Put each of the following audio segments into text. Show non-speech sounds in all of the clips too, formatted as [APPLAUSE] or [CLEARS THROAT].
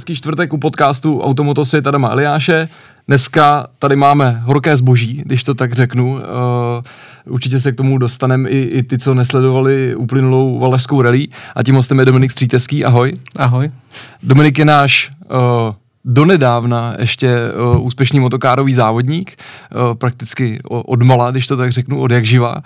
Hezký čtvrtek u podcastu Automotosvět Adama Eliáše. Dneska tady máme horké zboží, když to tak řeknu. Uh, určitě se k tomu dostaneme i, i ty, co nesledovali uplynulou valašskou rally. A tím hostem je Dominik Stříteský. Ahoj. Ahoj. Dominik je náš uh, donedávna ještě uh, úspěšný motokárový závodník, uh, prakticky od mala, když to tak řeknu, od jak živa.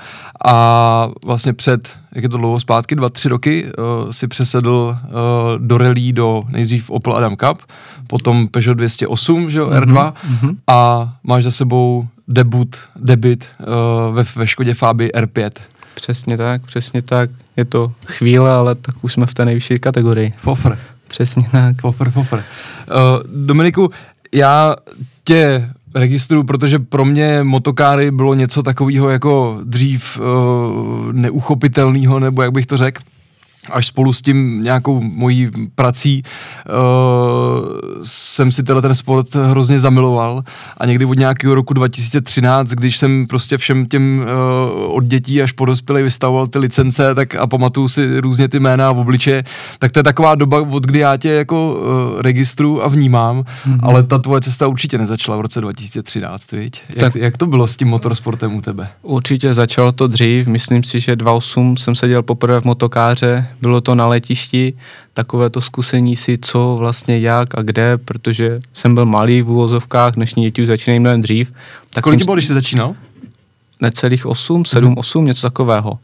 A vlastně před, jak je to dlouho zpátky, dva, tři roky uh, si přesedl uh, do rally do nejdřív Opel Adam Cup, potom Peugeot 208, že jo, mm-hmm, R2 mm-hmm. a máš za sebou debut, debit uh, ve, ve Škodě Fabii R5. Přesně tak, přesně tak. Je to chvíle, ale tak už jsme v té nejvyšší kategorii. Fofr. Přesně tak. Fofr, fofr. Uh, Dominiku, já tě registruju, protože pro mě motokáry bylo něco takového jako dřív uh, neuchopitelného, nebo jak bych to řekl až spolu s tím nějakou mojí prací uh, jsem si tenhle ten sport hrozně zamiloval a někdy od nějakého roku 2013, když jsem prostě všem těm uh, od dětí až po dospělé vystavoval ty licence tak a pamatuju si různě ty jména v obličeje, tak to je taková doba, od kdy já tě jako uh, registru a vnímám, mm-hmm. ale ta tvoje cesta určitě nezačala v roce 2013, viď? Jak, tak, jak to bylo s tím motorsportem u tebe? Určitě začalo to dřív, myslím si, že 2008 jsem seděl poprvé v motokáře, bylo to na letišti, takové to zkusení si, co vlastně jak a kde, protože jsem byl malý v úvozovkách, dnešní děti už začínají mnohem dřív. Tak Kolik ti bylo, když jsi začínal? Necelých 8, 7, mm-hmm. 8, něco takového.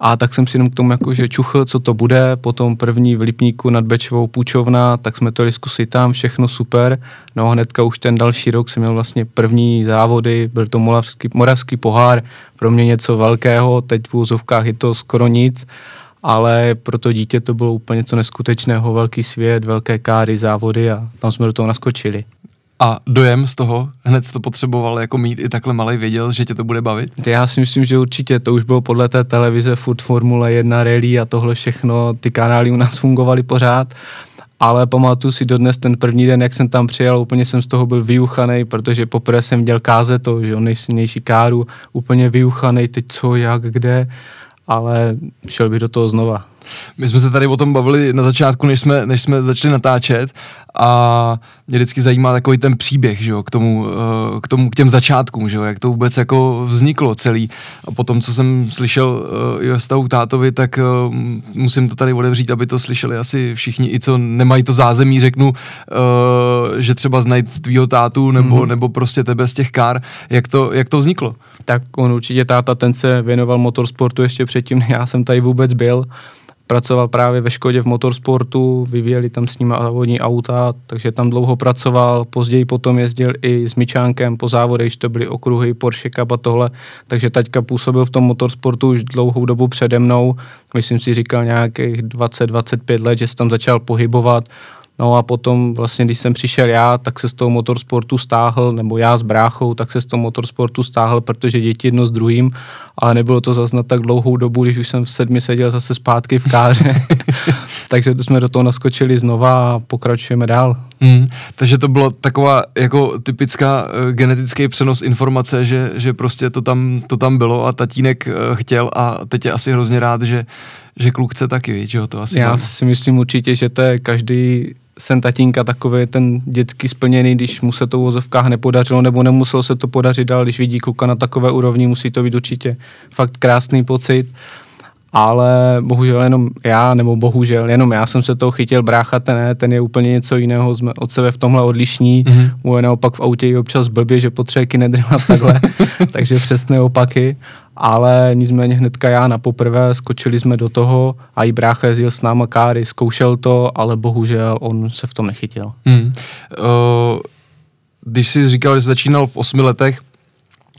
A tak jsem si jenom k tomu jakože čuchl, co to bude, potom první v Lipníku nad Bečovou půčovna, tak jsme to jeli zkusit tam, všechno super. No hnedka už ten další rok jsem měl vlastně první závody, byl to moravský, moravský pohár, pro mě něco velkého, teď v úzovkách je to skoro nic ale pro to dítě to bylo úplně něco neskutečného, velký svět, velké káry, závody a tam jsme do toho naskočili. A dojem z toho, hned to potřeboval jako mít i takhle malý, věděl, že tě to bude bavit? Já si myslím, že určitě, to už bylo podle té televize, furt Formule 1, rally a tohle všechno, ty kanály u nás fungovaly pořád. Ale pamatuju si dodnes ten první den, jak jsem tam přijel, úplně jsem z toho byl vyuchaný, protože poprvé jsem viděl to, že on nejsilnější káru, úplně vyuchaný, teď co, jak, kde ale šel bych do toho znova. My jsme se tady o tom bavili na začátku, než jsme, než jsme začali natáčet a mě vždycky zajímá takový ten příběh, že jo, k tomu, eh, k tomu, k těm začátkům, že jo, jak to vůbec jako vzniklo celý. A potom, co jsem slyšel uh, i ve stavu tátovi, tak uh, musím to tady odevřít, aby to slyšeli asi všichni, i co nemají to zázemí, řeknu, že třeba znají tvýho tátu nebo, mm-hmm. nebo prostě tebe z těch kár, jak to, jak to vzniklo. Tak on určitě táta, ten se věnoval motorsportu ještě předtím, já jsem tady vůbec byl. Pracoval právě ve Škodě v motorsportu, vyvíjeli tam s ním závodní auta, takže tam dlouho pracoval, později potom jezdil i s Mičánkem po závodech, to byly okruhy, Porsche Cup a tohle, takže taťka působil v tom motorsportu už dlouhou dobu přede mnou, myslím si říkal nějakých 20-25 let, že se tam začal pohybovat, No a potom vlastně, když jsem přišel já, tak se z toho motorsportu stáhl, nebo já s bráchou, tak se z toho motorsportu stáhl, protože děti jedno s druhým, ale nebylo to zase na tak dlouhou dobu, když už jsem v sedmi seděl zase zpátky v káře. [LAUGHS] takže jsme do toho naskočili znova a pokračujeme dál. Mm, takže to bylo taková jako typická uh, genetický přenos informace, že, že prostě to tam, to tam bylo a tatínek uh, chtěl a teď je asi hrozně rád, že, že kluk chce taky, že ho to asi Já mám. si myslím určitě, že to je každý sen tatínka takový ten dětský splněný, když mu se to v vozovkách nepodařilo, nebo nemuselo se to podařit dál, když vidí kluka na takové úrovni, musí to být určitě fakt krásný pocit. Ale bohužel jenom já, nebo bohužel jenom já jsem se toho chytil, brácha ten ne, ten je úplně něco jiného, jsme od sebe v tomhle odlišní, mm-hmm. je naopak v autě i občas blbě, že potřebuje kinedrimat [LAUGHS] takhle, takže přesné opaky ale nicméně hnedka já na poprvé skočili jsme do toho a i brácha jezdil s náma káry, zkoušel to, ale bohužel on se v tom nechytil. Hmm. Uh, když jsi říkal, že jsi začínal v osmi letech,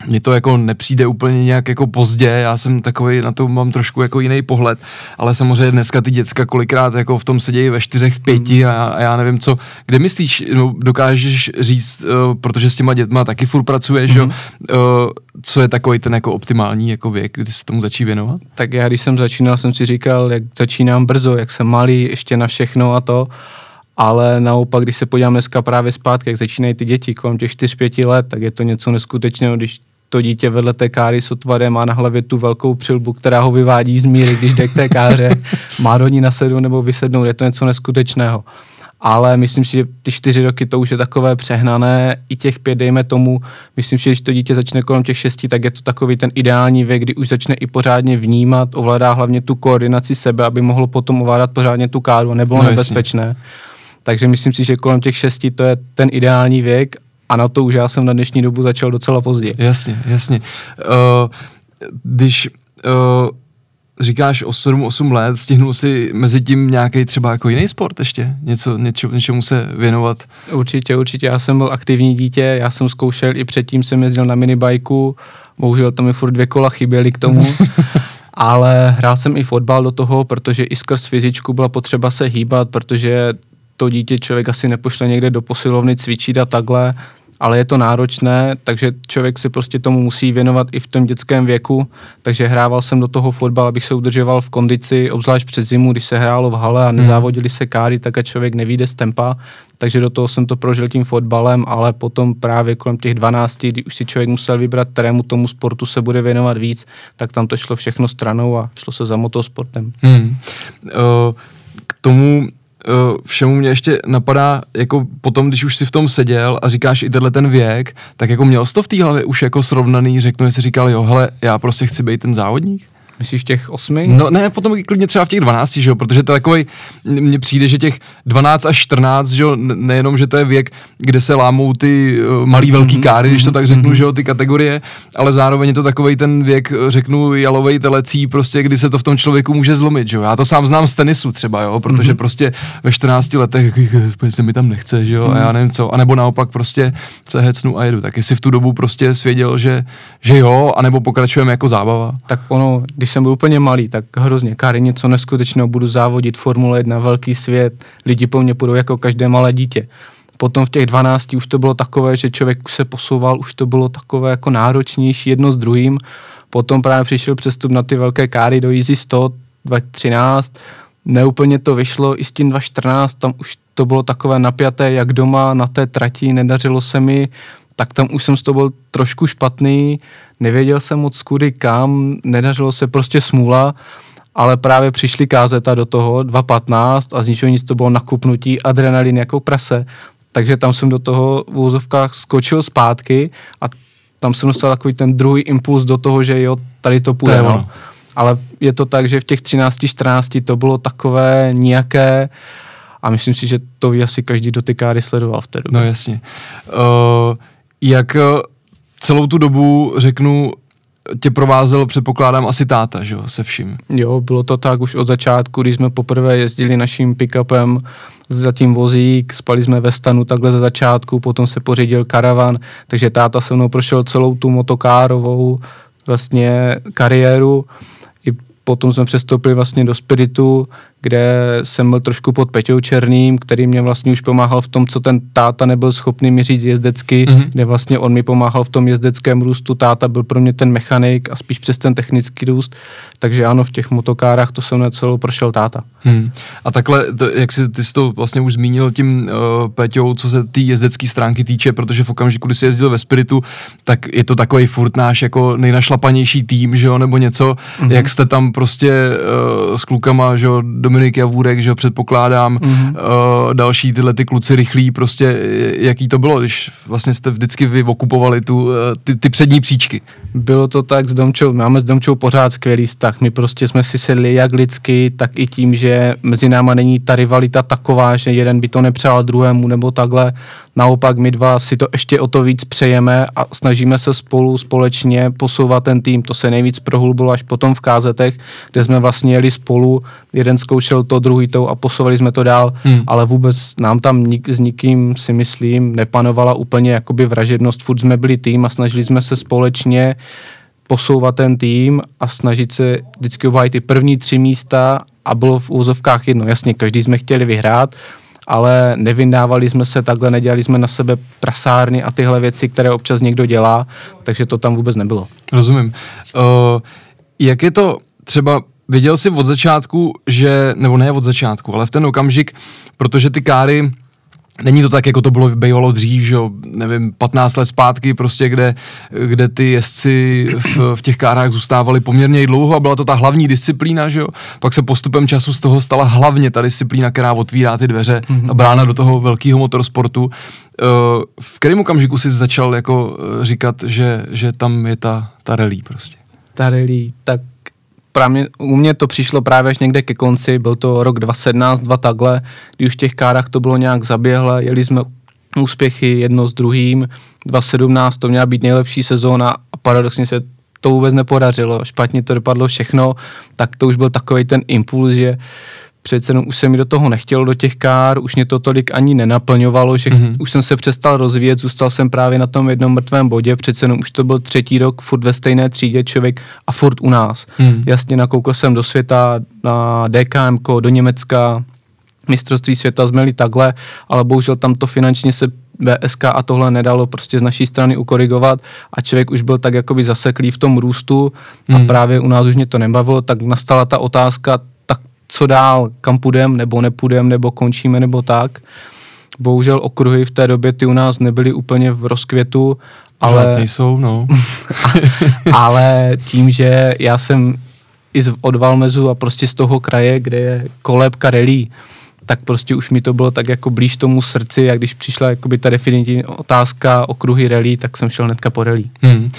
mně to jako nepřijde úplně nějak jako pozdě, já jsem takový, na to mám trošku jako jiný pohled, ale samozřejmě dneska ty děcka kolikrát jako v tom sedějí ve čtyřech, v pěti a, a já nevím co, kde myslíš, no, dokážeš říct, uh, protože s těma dětma taky furt pracuješ, mm-hmm. uh, co je takový ten jako optimální jako věk, kdy se tomu začí věnovat? Tak já když jsem začínal, jsem si říkal, jak začínám brzo, jak jsem malý, ještě na všechno a to, ale naopak, když se podívám dneska právě zpátky, jak začínají ty děti kolem těch 4-5 let, tak je to něco neskutečného, když to dítě vedle té káry s otvarem má na hlavě tu velkou přilbu, která ho vyvádí z míry, když jde k té káře, [LAUGHS] má do ní nasednout nebo vysednout, je to něco neskutečného. ale myslím si, že ty čtyři roky to už je takové přehnané, i těch pět, dejme tomu, myslím si, že když to dítě začne kolem těch šesti, tak je to takový ten ideální věk, kdy už začne i pořádně vnímat, ovládá hlavně tu koordinaci sebe, aby mohlo potom ovládat pořádně tu káru nebylo no, nebezpečné. Jasně. Takže myslím si, že kolem těch šesti to je ten ideální věk a na to už já jsem na dnešní dobu začal docela pozdě. Jasně, jasně. Uh, když uh, říkáš o 7-8 let, stihnul si mezi tím nějaký třeba jako jiný sport ještě? Něco, něčemu, něčemu se věnovat? Určitě, určitě. Já jsem byl aktivní dítě, já jsem zkoušel i předtím jsem jezdil na minibajku, bohužel tam mi furt dvě kola chyběly k tomu. [LAUGHS] ale hrál jsem i fotbal do toho, protože i skrz fyzičku byla potřeba se hýbat, protože to dítě člověk asi nepošle někde do posilovny cvičit a takhle, ale je to náročné, takže člověk si prostě tomu musí věnovat i v tom dětském věku, takže hrával jsem do toho fotbal, abych se udržoval v kondici, obzvlášť před zimu, když se hrálo v hale a hmm. nezávodili se káry, tak a člověk nevíde z tempa, takže do toho jsem to prožil tím fotbalem, ale potom právě kolem těch 12, kdy už si člověk musel vybrat, kterému tomu sportu se bude věnovat víc, tak tam to šlo všechno stranou a šlo se za motosportem. Hmm. Uh, k tomu všemu mě ještě napadá, jako potom, když už si v tom seděl a říkáš i tenhle ten věk, tak jako měl jsi to v té hlavě už jako srovnaný, řeknu, jestli říkal, jo, hele, já prostě chci být ten závodník? Myslíš těch osmi? No ne, potom klidně třeba v těch 12, že jo, protože to je takový, mně přijde, že těch 12 až 14, že jo, nejenom, že to je věk, kde se lámou ty uh, malý velký mm-hmm, káry, když to tak řeknu, mm-hmm. že jo, ty kategorie, ale zároveň je to takový ten věk, řeknu, jalovej telecí, prostě, kdy se to v tom člověku může zlomit, že jo. Já to sám znám z tenisu třeba, jo, protože mm-hmm. prostě ve 14 letech se mi tam nechce, že jo, mm-hmm. a já nevím co, anebo naopak prostě se hecnu a jedu. Tak jestli v tu dobu prostě svěděl, že, že jo, anebo pokračujeme jako zábava. Tak ono, když jsem byl úplně malý, tak hrozně, káry něco neskutečného, budu závodit Formule 1, velký svět, lidi po mně půjdou jako každé malé dítě. Potom v těch 12 už to bylo takové, že člověk se posouval, už to bylo takové jako náročnější jedno s druhým. Potom právě přišel přestup na ty velké káry do Easy 100, 2013, neúplně to vyšlo, i s tím 2014, tam už to bylo takové napjaté, jak doma na té trati, nedařilo se mi, tak tam už jsem s to byl trošku špatný, nevěděl jsem moc kudy kam, nedařilo se prostě smůla, ale právě přišli kázeta do toho, 2.15 a z ničeho nic to bylo nakupnutí, adrenalin jako prase, takže tam jsem do toho v úzovkách skočil zpátky a tam jsem dostal takový ten druhý impuls do toho, že jo, tady to půjde. To no. Ale je to tak, že v těch 13-14 to bylo takové nějaké a myslím si, že to asi každý dotykáry sledoval v té době. No jasně. Uh, jak celou tu dobu, řeknu, tě provázel, předpokládám, asi táta, že jo, se vším. Jo, bylo to tak už od začátku, když jsme poprvé jezdili naším pick-upem za tím vozík, spali jsme ve stanu takhle za začátku, potom se pořídil karavan, takže táta se mnou prošel celou tu motokárovou vlastně kariéru. I potom jsme přestoupili vlastně do Spiritu, kde jsem byl trošku pod Peťou Černým, který mě vlastně už pomáhal v tom, co ten táta nebyl schopný mi říct jezdecky, mm-hmm. kde vlastně on mi pomáhal v tom jezdeckém růstu, táta byl pro mě ten mechanik a spíš přes ten technický růst, takže ano, v těch motokárách to jsem celou prošel táta. Hmm. A takhle, to, jak jsi, ty jsi to vlastně už zmínil tím uh, Peťou, co se té jezdecké stránky týče, protože v okamžiku, kdy jsi jezdil ve Spiritu, tak je to takový furt náš jako nejnašlapanější tým, že jo, nebo něco, mm-hmm. jak jste tam prostě uh, s klukama, že jo, Dominik Javůrek, že předpokládám, mm-hmm. uh, další tyhle ty kluci rychlí, prostě jaký to bylo, když vlastně jste vždycky vy okupovali tu, uh, ty, ty přední příčky. Bylo to tak s Domčou, máme s Domčou pořád skvělý vztah, my prostě jsme si sedli jak lidsky, tak i tím, že mezi náma není ta rivalita taková, že jeden by to nepřál druhému nebo takhle, Naopak my dva si to ještě o to víc přejeme a snažíme se spolu společně posouvat ten tým. To se nejvíc prohlubilo až potom v kázetech, kde jsme vlastně jeli spolu, jeden zkoušel to, druhý to a posouvali jsme to dál, hmm. ale vůbec nám tam nik, s nikým si myslím nepanovala úplně jakoby vražednost. Furt jsme byli tým a snažili jsme se společně posouvat ten tým a snažit se vždycky obhájit ty první tři místa a bylo v úzovkách jedno. Jasně, každý jsme chtěli vyhrát, ale nevydávali jsme se takhle, nedělali jsme na sebe prasárny a tyhle věci, které občas někdo dělá, takže to tam vůbec nebylo. Rozumím. Uh, jak je to třeba Věděl jsi od začátku, že, nebo ne od začátku, ale v ten okamžik, protože ty káry Není to tak, jako to bylo bývalo dřív, že nevím, 15 let zpátky, prostě, kde, kde ty jezdci v, v těch kárách zůstávali poměrně i dlouho a byla to ta hlavní disciplína, že jo. Pak se postupem času z toho stala hlavně ta disciplína, která otvírá ty dveře, mm-hmm. a brána do toho velkého motorsportu. Eh, v kterém okamžiku jsi začal jako eh, říkat, že, že tam je ta, ta rally prostě? Ta rally, tak právě, u mě to přišlo právě až někde ke konci, byl to rok 2017, dva takhle, kdy už v těch kárách to bylo nějak zaběhle, jeli jsme úspěchy jedno s druhým, 2017 to měla být nejlepší sezóna a paradoxně se to vůbec nepodařilo, špatně to dopadlo všechno, tak to už byl takový ten impuls, že přece jenom už se mi do toho nechtělo, do těch kár, už mě to tolik ani nenaplňovalo, že mm-hmm. už jsem se přestal rozvíjet, zůstal jsem právě na tom jednom mrtvém bodě, přece jenom už to byl třetí rok, furt ve stejné třídě člověk a furt u nás. Mm. Jasně nakoukl jsem do světa, na DKM, do Německa, mistrovství světa jsme takhle, ale bohužel tam to finančně se BSK a tohle nedalo prostě z naší strany ukorigovat a člověk už byl tak jakoby zaseklý v tom růstu a mm. právě u nás už mě to nebavilo, tak nastala ta otázka, co dál, kam půjdem, nebo nepůjdem, nebo končíme, nebo tak. Bohužel okruhy v té době ty u nás nebyly úplně v rozkvětu, ale... nejsou, no. [LAUGHS] ale tím, že já jsem i z, od Valmezu a prostě z toho kraje, kde je kolébka relí, tak prostě už mi to bylo tak jako blíž tomu srdci a když přišla jakoby ta definitivní otázka okruhy relí, tak jsem šel hnedka po relí. Hmm. Uh,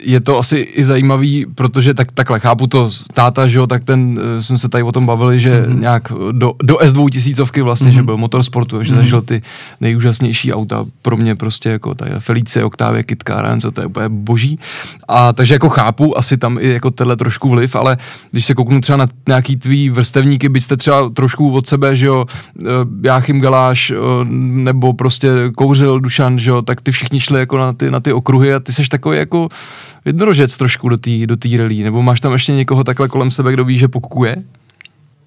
je to asi i zajímavý, protože tak, takhle chápu to táta, že jo, tak ten, uh, jsme se tady o tom bavili, že mm-hmm. nějak do, do S2 tisícovky vlastně, mm-hmm. že byl motorsportu, že mm-hmm. zažil ty nejúžasnější auta, pro mě prostě jako ta Felice, Octavia, Kit Car, co to je úplně boží. A takže jako chápu asi tam i jako tenhle trošku vliv, ale když se kouknu třeba na nějaký tvý vrstevníky, byste třeba trošku od sebe, že jo, uh, Jáchym Galáš, uh, nebo prostě Kouřil Dušan, že jo, tak ty všichni šli jako na ty, na ty okruhy a ty seš takový jako jednorožec trošku do té do tý rally, nebo máš tam ještě někoho takhle kolem sebe, kdo ví, že pokukuje?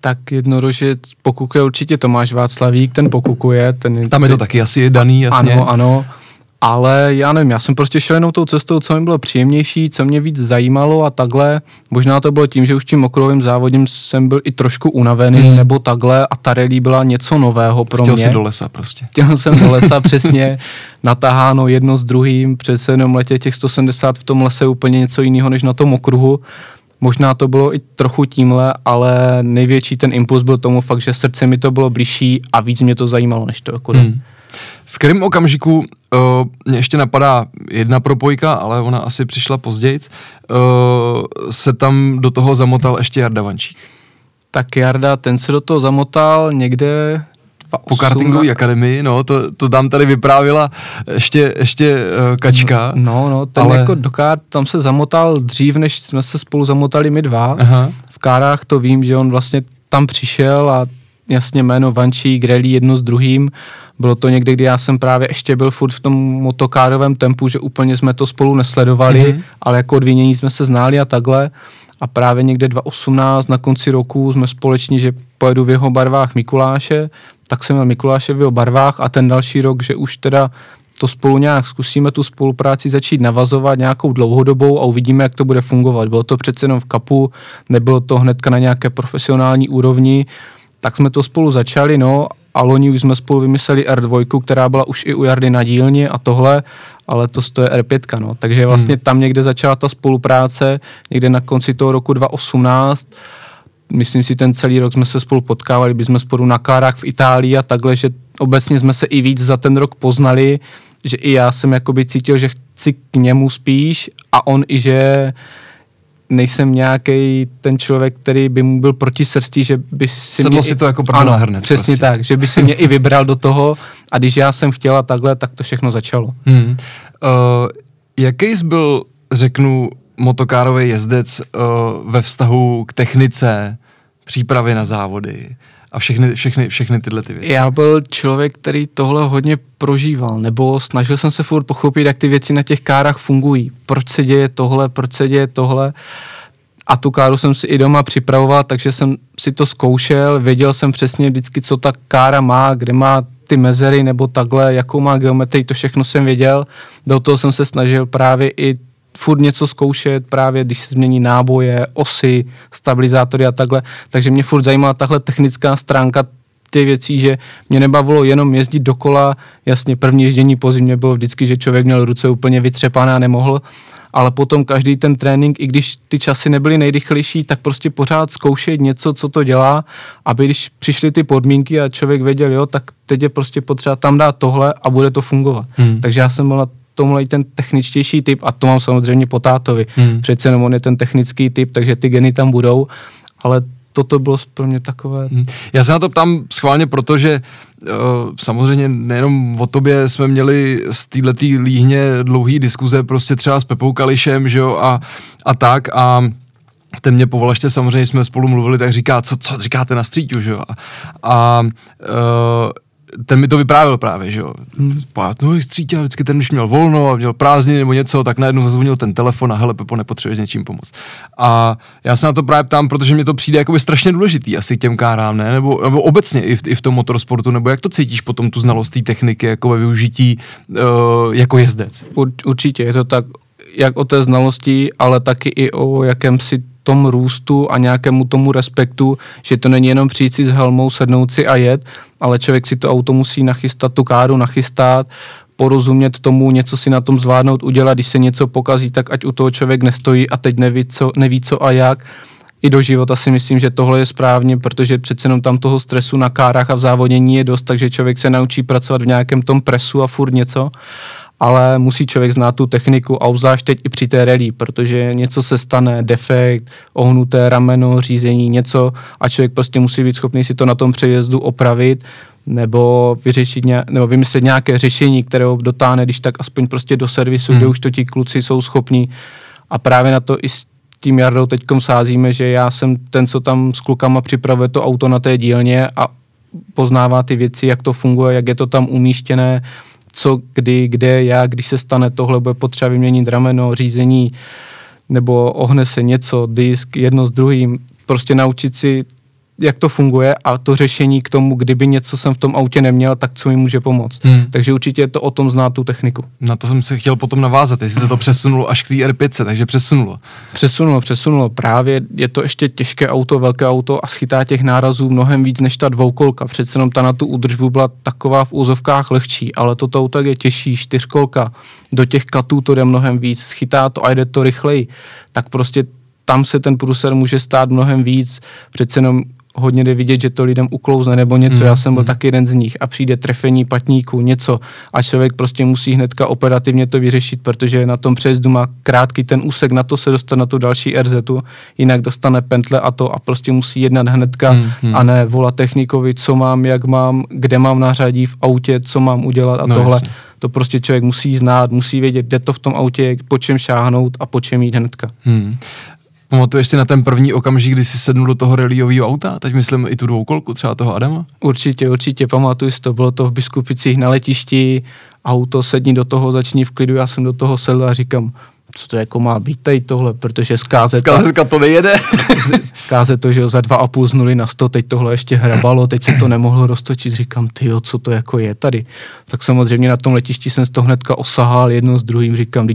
Tak jednorožec pokukuje určitě Tomáš Václavík, ten pokukuje. Ten, tam je to taky asi daný, jasně. Ano, ano ale já nevím, já jsem prostě šel jenom tou cestou, co mi bylo příjemnější, co mě víc zajímalo a takhle. Možná to bylo tím, že už tím okruhovým závodím jsem byl i trošku unavený, hmm. nebo takhle a ta rally byla něco nového pro Chtěl mě. Chtěl do lesa prostě. Chtěl jsem do lesa, [LAUGHS] přesně. Nataháno jedno s druhým, přece jenom letě těch 170 v tom lese je úplně něco jiného než na tom okruhu. Možná to bylo i trochu tímhle, ale největší ten impuls byl tomu fakt, že srdce mi to bylo blížší a víc mě to zajímalo než to okruh. Hmm. V kterém okamžiku uh, mě ještě napadá jedna propojka, ale ona asi přišla později, uh, se tam do toho zamotal ještě Jarda Vančík. Tak Jarda, ten se do toho zamotal někde po kartingové akademii, no, to, to tam tady vyprávila ještě, ještě uh, Kačka. No, no, ten ale... jako do kár, tam se zamotal dřív, než jsme se spolu zamotali my dva. Aha. V kárách to vím, že on vlastně tam přišel a jasně jméno Vančí, Grelí jedno s druhým. Bylo to někdy, kdy já jsem právě ještě byl furt v tom motokárovém tempu, že úplně jsme to spolu nesledovali, mm-hmm. ale jako odvinění jsme se znali a takhle. A právě někde 2018 na konci roku jsme společně, že pojedu v jeho barvách Mikuláše, tak jsem měl Mikuláše v jeho barvách a ten další rok, že už teda to spolu nějak zkusíme tu spolupráci začít navazovat nějakou dlouhodobou a uvidíme, jak to bude fungovat. Bylo to přece jenom v kapu, nebylo to hnedka na nějaké profesionální úrovni, tak jsme to spolu začali, no a loni už jsme spolu vymysleli R2, která byla už i u Jardy na dílně a tohle, ale to je R5, no. Takže vlastně hmm. tam někde začala ta spolupráce, někde na konci toho roku 2018, myslím si, ten celý rok jsme se spolu potkávali, byli jsme spolu na kárách v Itálii a takhle, že obecně jsme se i víc za ten rok poznali, že i já jsem jakoby cítil, že chci k němu spíš a on i, že nejsem nějaký ten člověk, který by mu byl proti srstí, že by si Sedlo mě si to jako ano, hrnec, přesně prostě. tak, že by si mě i vybral do toho a když já jsem chtěla takhle, tak to všechno začalo. Hmm. Uh, jaký jsi byl, řeknu, motokárový jezdec uh, ve vztahu k technice, přípravě na závody? a všechny, všechny, všechny tyhle ty věci. Já byl člověk, který tohle hodně prožíval, nebo snažil jsem se furt pochopit, jak ty věci na těch kárách fungují. Proč se děje tohle, proč se děje tohle. A tu káru jsem si i doma připravoval, takže jsem si to zkoušel, věděl jsem přesně vždycky, co ta kára má, kde má ty mezery nebo takhle, jakou má geometrii, to všechno jsem věděl. Do toho jsem se snažil právě i furt něco zkoušet, právě když se změní náboje, osy, stabilizátory a takhle. Takže mě furt zajímala tahle technická stránka těch věcí, že mě nebavilo jenom jezdit dokola, jasně první ježdění po zimě bylo vždycky, že člověk měl ruce úplně vytřepané a nemohl, ale potom každý ten trénink, i když ty časy nebyly nejrychlejší, tak prostě pořád zkoušet něco, co to dělá, aby když přišly ty podmínky a člověk věděl, jo, tak teď je prostě potřeba tam dát tohle a bude to fungovat. Hmm. Takže já jsem byl na tomhle ten techničtější typ a to mám samozřejmě po tátovi. Hmm. Přece jenom on je ten technický typ, takže ty geny tam budou, ale toto bylo pro mě takové... Hmm. Já se na to ptám schválně, protože uh, samozřejmě nejenom o tobě jsme měli z této líhně dlouhý diskuze prostě třeba s Pepou Kališem, že jo, a, a tak a ten mě po Valaště samozřejmě jsme spolu mluvili, tak říká, co, co říkáte na stříťu, že jo. A, a uh, ten mi to vyprávěl právě, že jo. Hmm. No, střítil vždycky ten, když měl volno a měl prázdniny nebo něco, tak najednou zazvonil ten telefon a hele, Pepo, nepotřebuješ s něčím pomoct. A já se na to právě ptám, protože mě to přijde jako strašně důležitý asi těm kárám, ne? Nebo, nebo obecně i v, i v tom motorsportu, nebo jak to cítíš potom tu znalost té techniky jako ve využití uh, jako jezdec? Ur, určitě, je to tak jak o té znalosti, ale taky i o jakémsi tom růstu a nějakému tomu respektu, že to není jenom přijít si s helmou, sednout si a jet, ale člověk si to auto musí nachystat, tu káru nachystat, porozumět tomu, něco si na tom zvládnout, udělat, když se něco pokazí, tak ať u toho člověk nestojí a teď neví co, neví co a jak. I do života si myslím, že tohle je správně, protože přece jenom tam toho stresu na kárách a v závodění je dost, takže člověk se naučí pracovat v nějakém tom presu a furt něco ale musí člověk znát tu techniku a obzvlášť teď i při té rally, protože něco se stane, defekt, ohnuté rameno, řízení, něco a člověk prostě musí být schopný si to na tom přejezdu opravit nebo vyřešit ně, nebo vymyslet nějaké řešení, které ho dotáhne, když tak aspoň prostě do servisu, hmm. kde už to ti kluci jsou schopní a právě na to i s tím Jardou teďkom sázíme, že já jsem ten, co tam s klukama připravuje to auto na té dílně a poznává ty věci, jak to funguje, jak je to tam umístěné, co, kdy, kde, jak, když se stane tohle, bude potřeba vyměnit rameno, řízení, nebo ohne se něco, disk, jedno s druhým, prostě naučit si jak to funguje a to řešení k tomu, kdyby něco jsem v tom autě neměl, tak co mi může pomoct. Hmm. Takže určitě je to o tom znát tu techniku. Na to jsem se chtěl potom navázat, jestli se to přesunulo až k té R5, takže přesunulo. Přesunulo, přesunulo. Právě je to ještě těžké auto, velké auto a schytá těch nárazů mnohem víc než ta dvoukolka. Přece jenom ta na tu údržbu byla taková v úzovkách lehčí, ale toto auto je těžší, čtyřkolka. Do těch katů to jde mnohem víc, schytá to a jde to rychleji. Tak prostě tam se ten průser může stát mnohem víc. Přece jenom hodně jde vidět, že to lidem uklouzne nebo něco. Mm. Já jsem byl mm. taky jeden z nich a přijde trefení patníků, něco a člověk prostě musí hnedka operativně to vyřešit, protože na tom přejezdu má krátký ten úsek, na to se dostane na tu další RZ, jinak dostane pentle a to a prostě musí jednat hnedka mm. mm. a ne volat technikovi, co mám, jak mám, kde mám nařadí v autě, co mám udělat a no, tohle. Jasně. To prostě člověk musí znát, musí vědět, kde to v tom autě, po čem šáhnout a po čem jít hnedka. Hmm. Pamatuješ si na ten první okamžik, kdy jsi sednul do toho reliového auta? Teď myslím i tu dvoukolku, třeba toho Adama? Určitě, určitě, pamatuju si to. Bylo to v Biskupicích na letišti, auto, sedni do toho, začni v klidu, já jsem do toho sedl a říkám, co to jako má být tady tohle, protože z kázeta... Z to nejede. [LAUGHS] káze to, že jo, za dva a půl z nuly na sto, teď tohle ještě hrabalo, teď se to nemohlo roztočit, říkám, ty co to jako je tady. Tak samozřejmě na tom letišti jsem z toho hnedka osahal jedno s druhým, říkám,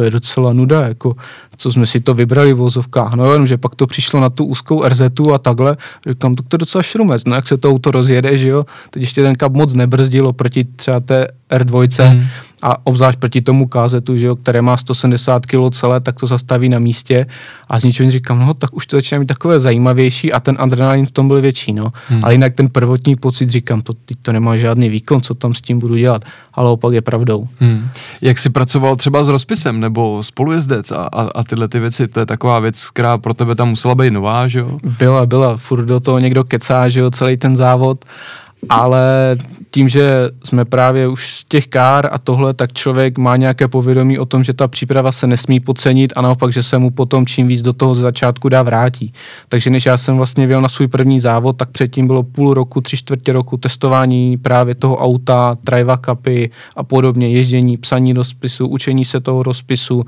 to je docela nuda, jako co jsme si to vybrali v vozovkách. No jenom, že pak to přišlo na tu úzkou RZ a takhle, říkám, to je docela šrumec, no jak se to auto rozjede, že jo, teď ještě ten kap moc nebrzdilo proti třeba té R2 hmm. A obzvlášť proti tomu kazetu, že jo, které má 170 kg celé, tak to zastaví na místě a z ničeho říkám, no tak už to začíná být takové zajímavější a ten adrenalin v tom byl větší, no. Hmm. Ale jinak ten prvotní pocit říkám, to, teď to nemá žádný výkon, co tam s tím budu dělat, ale opak je pravdou. Hmm. Jak jsi pracoval třeba s rozpisem nebo spolujezdec a, a, a tyhle ty věci, to je taková věc, která pro tebe tam musela být nová, že jo? Byla, byla, furt do toho někdo kecá, že jo, celý ten závod ale tím, že jsme právě už z těch kár a tohle, tak člověk má nějaké povědomí o tom, že ta příprava se nesmí podcenit a naopak, že se mu potom čím víc do toho začátku dá vrátí. Takže než já jsem vlastně věl na svůj první závod, tak předtím bylo půl roku, tři čtvrtě roku testování právě toho auta, drive kapy a podobně, ježdění, psaní rozpisu, učení se toho rozpisu,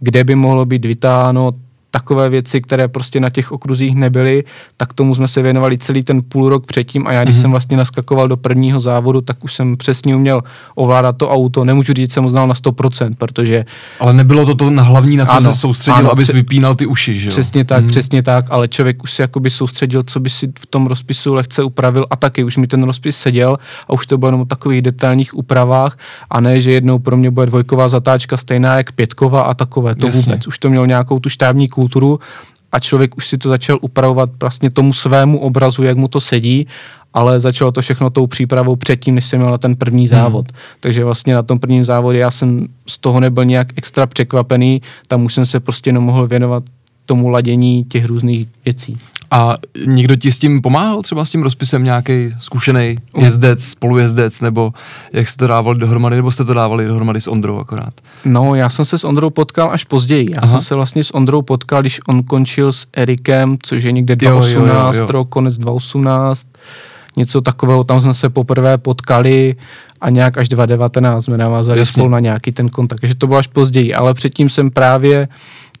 kde by mohlo být vytáháno takové věci, které prostě na těch okruzích nebyly, tak tomu jsme se věnovali celý ten půl rok předtím a já, když mm-hmm. jsem vlastně naskakoval do prvního závodu, tak už jsem přesně uměl ovládat to auto. Nemůžu říct, že jsem ho znal na 100%, protože... Ale nebylo to to na hlavní, na co ano, se soustředil, ano, abys vypínal ty uši, že jo? Přesně tak, mm. přesně tak, ale člověk už si jakoby soustředil, co by si v tom rozpisu lehce upravil a taky už mi ten rozpis seděl a už to bylo jenom o takových detailních úpravách a ne, že jednou pro mě bude dvojková zatáčka stejná jak pětková a takové. To Jasně. vůbec. Už to měl nějakou tu štábní kulturu a člověk už si to začal upravovat vlastně tomu svému obrazu, jak mu to sedí ale začalo to všechno tou přípravou předtím, než jsem měl na ten první hmm. závod. Hmm. Takže vlastně na tom prvním závodě já jsem z toho nebyl nějak extra překvapený, tam už jsem se prostě nemohl věnovat tomu ladění těch různých věcí. A někdo ti s tím pomáhal, třeba s tím rozpisem nějaký zkušený jezdec, spolujezdec, nebo jak jste to dávali dohromady, nebo jste to dávali dohromady s Ondrou akorát? No, já jsem se s Ondrou potkal až později. Já Aha. jsem se vlastně s Ondrou potkal, když on končil s Erikem, což je někde 2018, jo, jo, jo, jo. konec 2018, něco takového, tam jsme se poprvé potkali a nějak až 2019 jsme navázali spolu na nějaký ten kontakt, takže to bylo až později, ale předtím jsem právě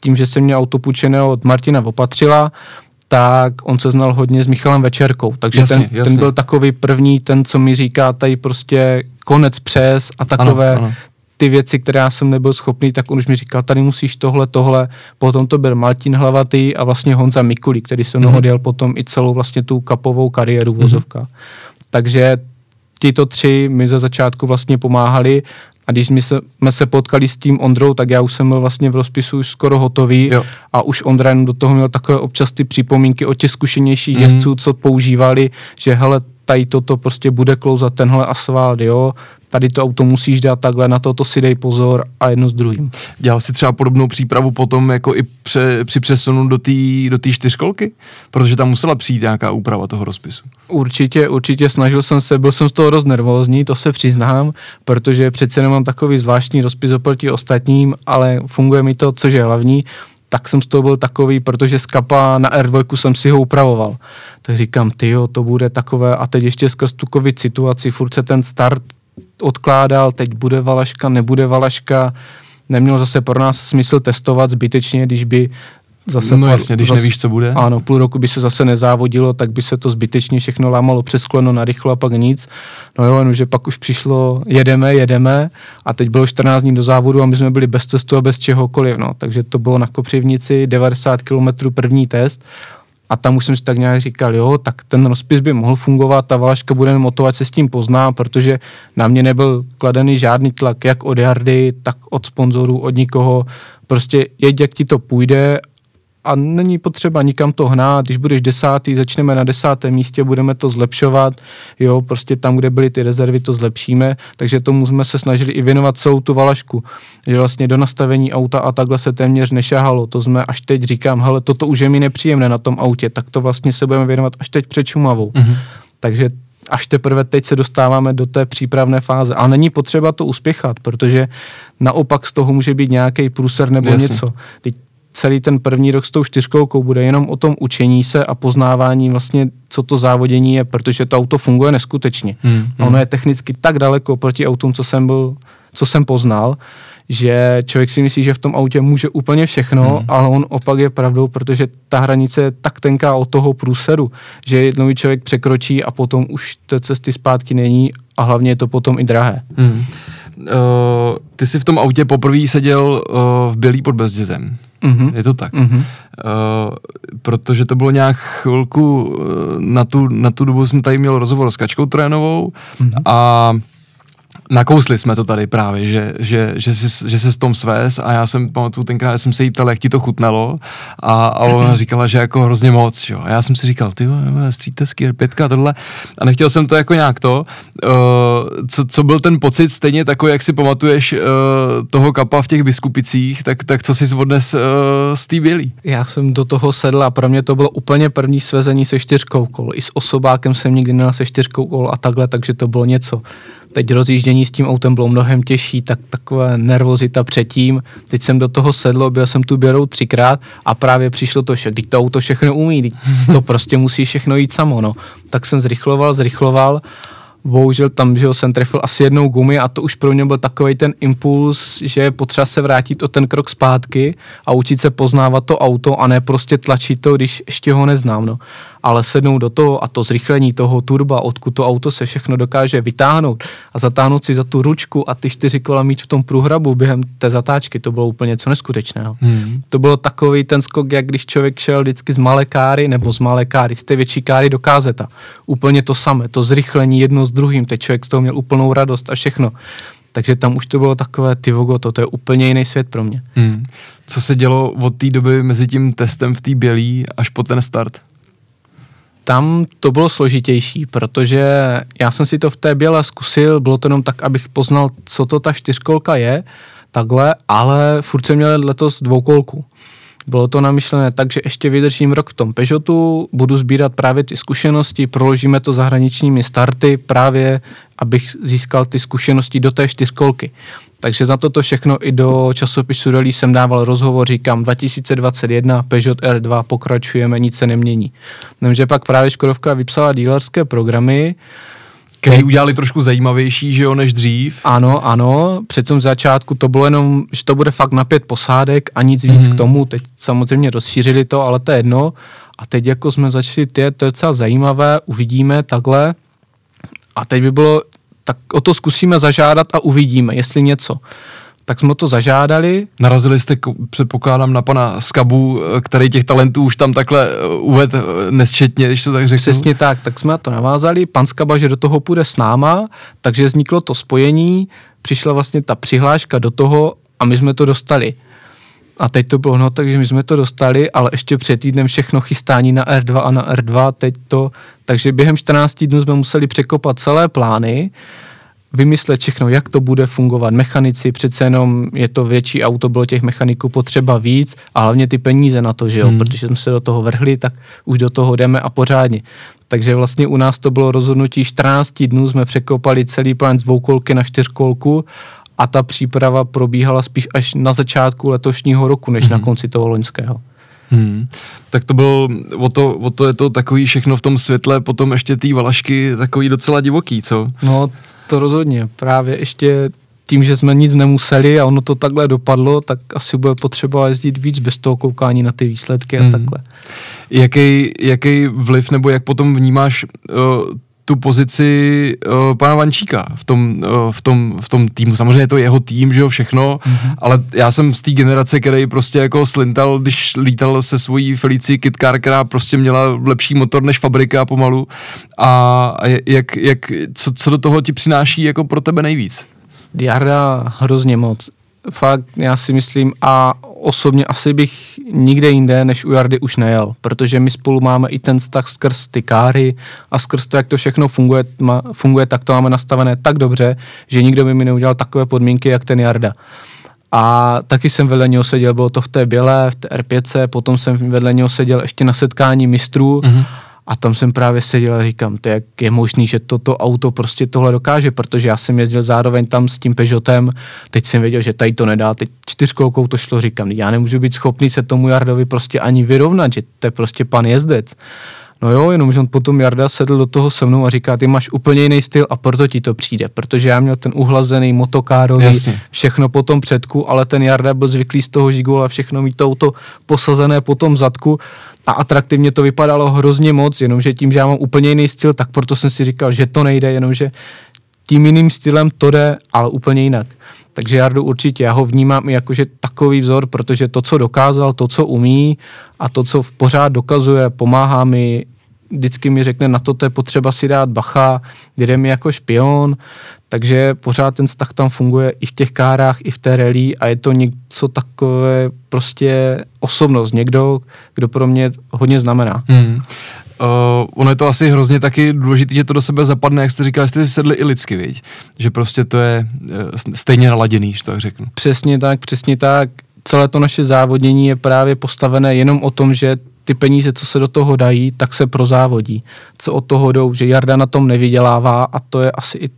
tím, že jsem měl auto půjčené od Martina Opatřila, tak on se znal hodně s Michalem Večerkou, takže jasně, ten, jasně. ten byl takový první, ten, co mi říká tady prostě konec přes a takové ano, ano. ty věci, které já jsem nebyl schopný, tak on už mi říkal, tady musíš tohle, tohle, potom to byl Martin Hlavatý a vlastně Honza Mikulí, který se mnou mm-hmm. odjel potom i celou vlastně tu kapovou kariéru vozovka. Mm-hmm. Takže tito tři mi za začátku vlastně pomáhali a když my se, jsme se potkali s tím Ondrou, tak já už jsem byl vlastně v rozpisu už skoro hotový jo. a už Ondra jen do toho měl takové občas ty připomínky od těch zkušenějších mm. jezdců, co používali, že hele, tady toto prostě bude klouzat tenhle asfalt, jo, tady to auto musíš dát takhle, na to, to si dej pozor a jedno s druhým. Dělal si třeba podobnou přípravu potom jako i pře, při přesunu do té do tý čtyřkolky? Protože tam musela přijít nějaká úprava toho rozpisu. Určitě, určitě snažil jsem se, byl jsem z toho dost nervózní, to se přiznám, protože přece jenom mám takový zvláštní rozpis oproti ostatním, ale funguje mi to, což je hlavní tak jsem z toho byl takový, protože z kapa na R2 jsem si ho upravoval. Tak říkám, ty to bude takové a teď ještě skrz tu covid situaci, furt se ten start odkládal, teď bude Valaška, nebude Valaška, nemělo zase pro nás smysl testovat zbytečně, když by zase... No jasně, když zase, nevíš, co bude. Ano, půl roku by se zase nezávodilo, tak by se to zbytečně všechno lámalo přes kleno na rychlo a pak nic. No jo, jenomže pak už přišlo, jedeme, jedeme a teď bylo 14 dní do závodu a my jsme byli bez testu a bez čehokoliv, no. Takže to bylo na Kopřivnici, 90 km první test a tam už jsem si tak nějak říkal, jo, tak ten rozpis by mohl fungovat, ta Valaška bude motivovat se s tím pozná, protože na mě nebyl kladený žádný tlak, jak od Jardy, tak od sponzorů, od nikoho. Prostě jeď, jak ti to půjde a není potřeba nikam to hnát, když budeš desátý, začneme na desátém místě, budeme to zlepšovat, jo, prostě tam, kde byly ty rezervy, to zlepšíme, takže tomu jsme se snažili i věnovat celou tu valašku, že vlastně do nastavení auta a takhle se téměř nešahalo, to jsme až teď říkám, hele, toto už je mi nepříjemné na tom autě, tak to vlastně se budeme věnovat až teď před Šumavou. Mm-hmm. Takže až teprve teď se dostáváme do té přípravné fáze. A není potřeba to uspěchat, protože naopak z toho může být nějaký průser nebo Jasně. něco. Teď celý ten první rok s tou čtyřkolkou bude jenom o tom učení se a poznávání vlastně, co to závodění je, protože to auto funguje neskutečně. Hmm, hmm. Ono je technicky tak daleko proti autům, co jsem byl, co jsem poznal, že člověk si myslí, že v tom autě může úplně všechno, hmm. ale on opak je pravdou, protože ta hranice je tak tenká od toho průseru, že jednou člověk překročí a potom už té cesty zpátky není a hlavně je to potom i drahé. Hmm. Uh, ty jsi v tom autě poprvé seděl uh, v Bělý pod Bezdězem. Mm-hmm. Je to tak. Mm-hmm. Uh, protože to bylo nějak chvilku, na tu, na tu dobu jsem tady měl rozhovor s Kačkou Trénovou mm-hmm. a nakousli jsme to tady právě, že, že, že, jsi, že se s tom svést a já jsem pamatuju tenkrát, jsem se jí ptal, jak ti to chutnalo a, a ona říkala, že jako hrozně moc, jo. A já jsem si říkal, ty střítesky, pětka, tohle a nechtěl jsem to jako nějak to, uh, co, co byl ten pocit stejně takový, jak si pamatuješ uh, toho kapa v těch biskupicích, tak, tak co jsi odnes uh, z té bělý? Já jsem do toho sedl a pro mě to bylo úplně první svezení se čtyřkou kol. I s osobákem jsem nikdy neměl se čtyřkou kol a takhle, takže to bylo něco. Teď rozjíždění s tím autem bylo mnohem těžší, tak taková nervozita předtím. Teď jsem do toho sedl, byl jsem tu běrou třikrát a právě přišlo to, že teď to auto všechno umí, to prostě musí všechno jít samo. No. Tak jsem zrychloval, zrychloval bohužel tam, že jsem trefil asi jednou gumy a to už pro mě byl takový ten impuls, že je potřeba se vrátit o ten krok zpátky a učit se poznávat to auto a ne prostě tlačit to, když ještě ho neznám. No ale sednout do toho a to zrychlení toho turba, odkud to auto se všechno dokáže vytáhnout a zatáhnout si za tu ručku a ty čtyři kola mít v tom průhrabu během té zatáčky, to bylo úplně něco neskutečného. Hmm. To bylo takový ten skok, jak když člověk šel vždycky z malé káry nebo z malé káry, z té větší káry do kázeta. Úplně to samé, to zrychlení jedno s druhým, teď člověk z toho měl úplnou radost a všechno. Takže tam už to bylo takové, ty vogo, to, to je úplně jiný svět pro mě. Hmm. Co se dělo od té doby mezi tím testem v té bělý až po ten start? Tam to bylo složitější, protože já jsem si to v té běle zkusil, bylo to jenom tak, abych poznal, co to ta čtyřkolka je, takhle, ale furt jsem měl letos dvoukolku. Bylo to namyšlené tak, že ještě vydržím rok v tom Peugeotu, budu sbírat právě ty zkušenosti, proložíme to zahraničními starty právě, abych získal ty zkušenosti do té čtyřkolky. Takže za toto všechno i do časopisu Rally jsem dával rozhovor, říkám 2021 Peugeot R2 pokračujeme, nic se nemění. Nemže pak právě Škodovka vypsala dílerské programy, který udělali trošku zajímavější, že jo, než dřív. Ano, ano, přece v začátku to bylo jenom, že to bude fakt na pět posádek a nic víc mm-hmm. k tomu, teď samozřejmě rozšířili to, ale to je jedno. A teď jako jsme začali, ty, to je docela zajímavé, uvidíme takhle. A teď by bylo, tak o to zkusíme zažádat a uvidíme, jestli něco tak jsme to zažádali. Narazili jste, předpokládám, na pana Skabu, který těch talentů už tam takhle eh, uvedl eh, nesčetně, když to tak řeknu. Přesně tak, tak jsme to navázali. Pan Skaba, že do toho půjde s náma, takže vzniklo to spojení, přišla vlastně ta přihláška do toho a my jsme to dostali. A teď to bylo, no, takže my jsme to dostali, ale ještě před týdnem všechno chystání na R2 a na R2, teď to, takže během 14 dnů jsme museli překopat celé plány, vymyslet všechno, jak to bude fungovat. Mechanici, přece jenom je to větší auto, bylo těch mechaniků potřeba víc a hlavně ty peníze na to, že jo, hmm. protože jsme se do toho vrhli, tak už do toho jdeme a pořádně. Takže vlastně u nás to bylo rozhodnutí 14 dnů, jsme překopali celý plán z dvoukolky na čtyřkolku a ta příprava probíhala spíš až na začátku letošního roku, než hmm. na konci toho loňského. Hmm. Tak to bylo, o to, o to je to takový všechno v tom světle, potom ještě ty valašky takový docela divoký, co? No, to rozhodně. Právě ještě tím, že jsme nic nemuseli a ono to takhle dopadlo, tak asi bude potřeba jezdit víc bez toho koukání na ty výsledky a hmm. takhle. Jaký, jaký vliv nebo jak potom vnímáš uh, tu pozici uh, pana Vančíka v tom, uh, v, tom, v tom týmu. Samozřejmě je to jeho tým, že jo, všechno, mm-hmm. ale já jsem z té generace, který prostě jako slintal, když lítal se svojí Felicí Kitcar, která prostě měla lepší motor než fabrika pomalu. A, a jak, jak, co, co do toho ti přináší jako pro tebe nejvíc? Jarda hrozně moc. Fakt, já si myslím, a osobně asi bych nikde jinde než u Jardy už nejel, protože my spolu máme i ten vztah skrz ty káry a skrz to, jak to všechno funguje, ma, funguje tak to máme nastavené tak dobře, že nikdo by mi neudělal takové podmínky, jak ten Jarda. A taky jsem vedle něho seděl, bylo to v té bělé, v té R5, potom jsem vedle něho seděl ještě na setkání mistrů mm-hmm a tam jsem právě seděl a říkám, to jak je možný, že toto auto prostě tohle dokáže, protože já jsem jezdil zároveň tam s tím Peugeotem, teď jsem věděl, že tady to nedá, teď čtyřkolkou to šlo, říkám, já nemůžu být schopný se tomu Jardovi prostě ani vyrovnat, že to je prostě pan jezdec. No jo, jenomže on potom Jarda sedl do toho se mnou a říká, ty máš úplně jiný styl a proto ti to přijde, protože já měl ten uhlazený motokárový, Jasně. všechno po tom předku, ale ten Jarda byl zvyklý z toho žigola všechno mít to auto posazené po tom zadku a atraktivně to vypadalo hrozně moc, jenomže tím, že já mám úplně jiný styl, tak proto jsem si říkal, že to nejde, jenomže tím jiným stylem to jde, ale úplně jinak. Takže Jardu určitě, já ho vnímám i jakože takový vzor, protože to, co dokázal, to, co umí a to, co pořád dokazuje, pomáhá mi, vždycky mi řekne, na to, to je potřeba si dát bacha, jde mi jako špion, takže pořád ten vztah tam funguje i v těch kárách, i v té rally a je to něco takové prostě osobnost, někdo, kdo pro mě hodně znamená. Hmm. Uh, ono je to asi hrozně taky důležité, že to do sebe zapadne, jak jste říkal, jste si sedli i lidsky, viď? že prostě to je uh, stejně naladěný, že tak řeknu. Přesně tak, přesně tak. Celé to naše závodění je právě postavené jenom o tom, že ty peníze, co se do toho dají, tak se prozávodí. Co od toho jdou, že Jarda na tom nevydělává a to je asi i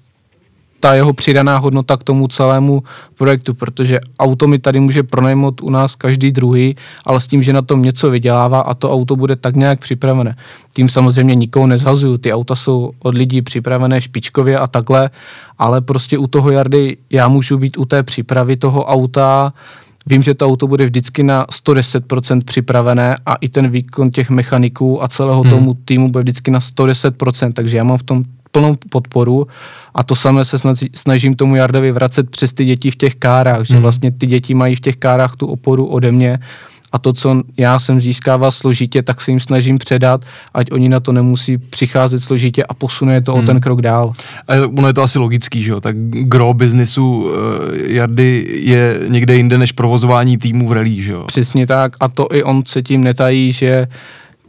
ta jeho přidaná hodnota k tomu celému projektu, protože auto mi tady může pronajmout u nás každý druhý, ale s tím, že na tom něco vydělává a to auto bude tak nějak připravené. Tím samozřejmě nikoho nezhazuju, ty auta jsou od lidí připravené špičkově a takhle, ale prostě u toho Jardy já můžu být u té přípravy toho auta, Vím, že to auto bude vždycky na 110% připravené a i ten výkon těch mechaniků a celého hmm. tomu týmu bude vždycky na 110%, takže já mám v tom plnou podporu a to samé se snažím tomu Jardovi vracet přes ty děti v těch kárách, že hmm. vlastně ty děti mají v těch kárách tu oporu ode mě a to, co já jsem získával složitě, tak se jim snažím předat, ať oni na to nemusí přicházet složitě a posune to hmm. o ten krok dál. A ono je to asi logický, že jo? Tak gro biznisu uh, Jardy je někde jinde než provozování týmu v rally, že jo? Přesně tak a to i on se tím netají, že uh,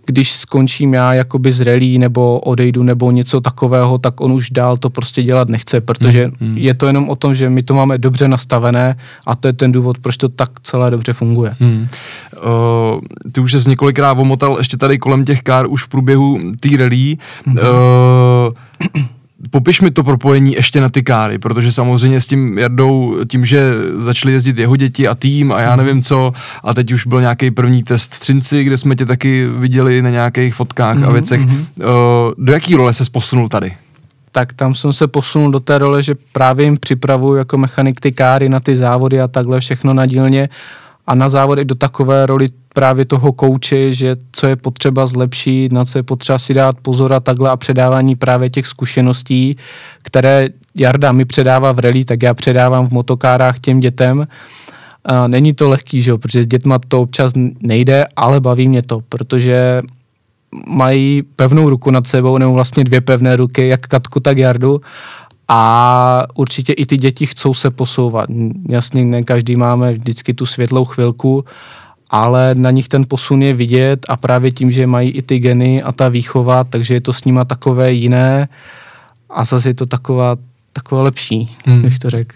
když skončím já jakoby z relí nebo odejdu nebo něco takového, tak on už dál to prostě dělat nechce, protože hmm, hmm. je to jenom o tom, že my to máme dobře nastavené a to je ten důvod, proč to tak celé dobře funguje. Hmm. Uh, ty už jsi několikrát omotal ještě tady kolem těch kár už v průběhu té relí. Hmm. Uh, popiš mi to propojení ještě na ty káry, protože samozřejmě s tím Jardou, tím, že začali jezdit jeho děti a tým a já mhm. nevím co, a teď už byl nějaký první test v Třinci, kde jsme tě taky viděli na nějakých fotkách mm-hmm. a mhm, věcech. Mm-hmm. Do jaký role se posunul tady? tak tam jsem se posunul do té role, že právě jim připravuju jako mechanik ty káry na ty závody a takhle všechno na dílně a na závody do takové roli právě toho kouče, že co je potřeba zlepšit, na co je potřeba si dát pozor a takhle a předávání právě těch zkušeností, které Jarda mi předává v rally, tak já předávám v motokárách těm dětem. A není to lehký, že jo, protože s dětma to občas nejde, ale baví mě to, protože mají pevnou ruku nad sebou, nebo vlastně dvě pevné ruky, jak Katku, tak Jardu a určitě i ty děti chcou se posouvat. Jasně, ne každý máme vždycky tu světlou chvilku, ale na nich ten posun je vidět a právě tím, že mají i ty geny a ta výchova, takže je to s nima takové jiné a zase je to taková, takové lepší, hmm. bych to řekl.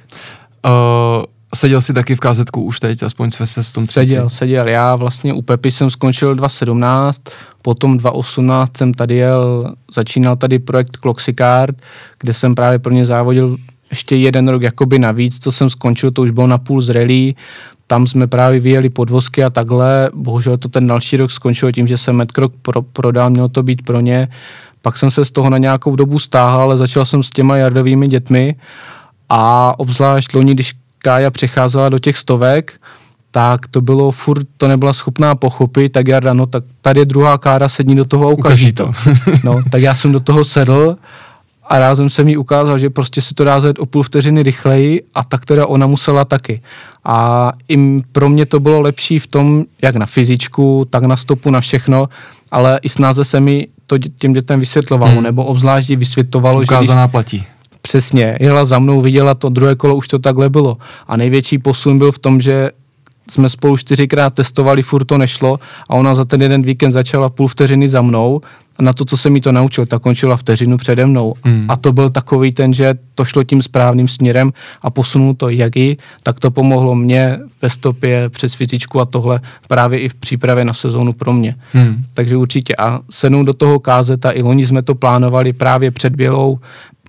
Uh, seděl jsi taky v kazetku už teď, aspoň se s tom třeci. Seděl, seděl. Já vlastně u Pepy jsem skončil 2017, potom 2018 jsem tady jel, začínal tady projekt Cloxicard, kde jsem právě pro ně závodil ještě jeden rok jakoby navíc, co jsem skončil, to už bylo na půl z rally, tam jsme právě vyjeli podvozky a takhle, bohužel to ten další rok skončilo tím, že jsem Medkrok pro, prodal, mělo to být pro ně, pak jsem se z toho na nějakou dobu stáhl, ale začal jsem s těma jardovými dětmi a obzvlášť loni, když Kája přecházela do těch stovek, tak to bylo furt, to nebyla schopná pochopit, tak Jarda, no tak tady je druhá kára, sedni do toho a ukaží to. [LAUGHS] no, tak já jsem do toho sedl a rázem jsem jí ukázal, že prostě se to dá zjet o půl vteřiny rychleji a tak teda ona musela taky. A i pro mě to bylo lepší v tom, jak na fyzičku, tak na stopu, na všechno, ale i snáze se mi to těm dětem vysvětlovalo, hmm. nebo obzvlášť vysvětlovalo, Ukázaná že když, platí. Přesně, jela za mnou, viděla to, druhé kolo už to takhle bylo. A největší posun byl v tom, že jsme spolu čtyřikrát testovali, furt to nešlo a ona za ten jeden víkend začala půl vteřiny za mnou a na to, co jsem mi to naučil, tak končila vteřinu přede mnou. Hmm. A to byl takový ten, že to šlo tím správným směrem a posunul to jak i, tak to pomohlo mě ve stopě přes fyzičku a tohle právě i v přípravě na sezónu pro mě. Hmm. Takže určitě. A sednu do toho kázeta, i loni jsme to plánovali právě před Bělou,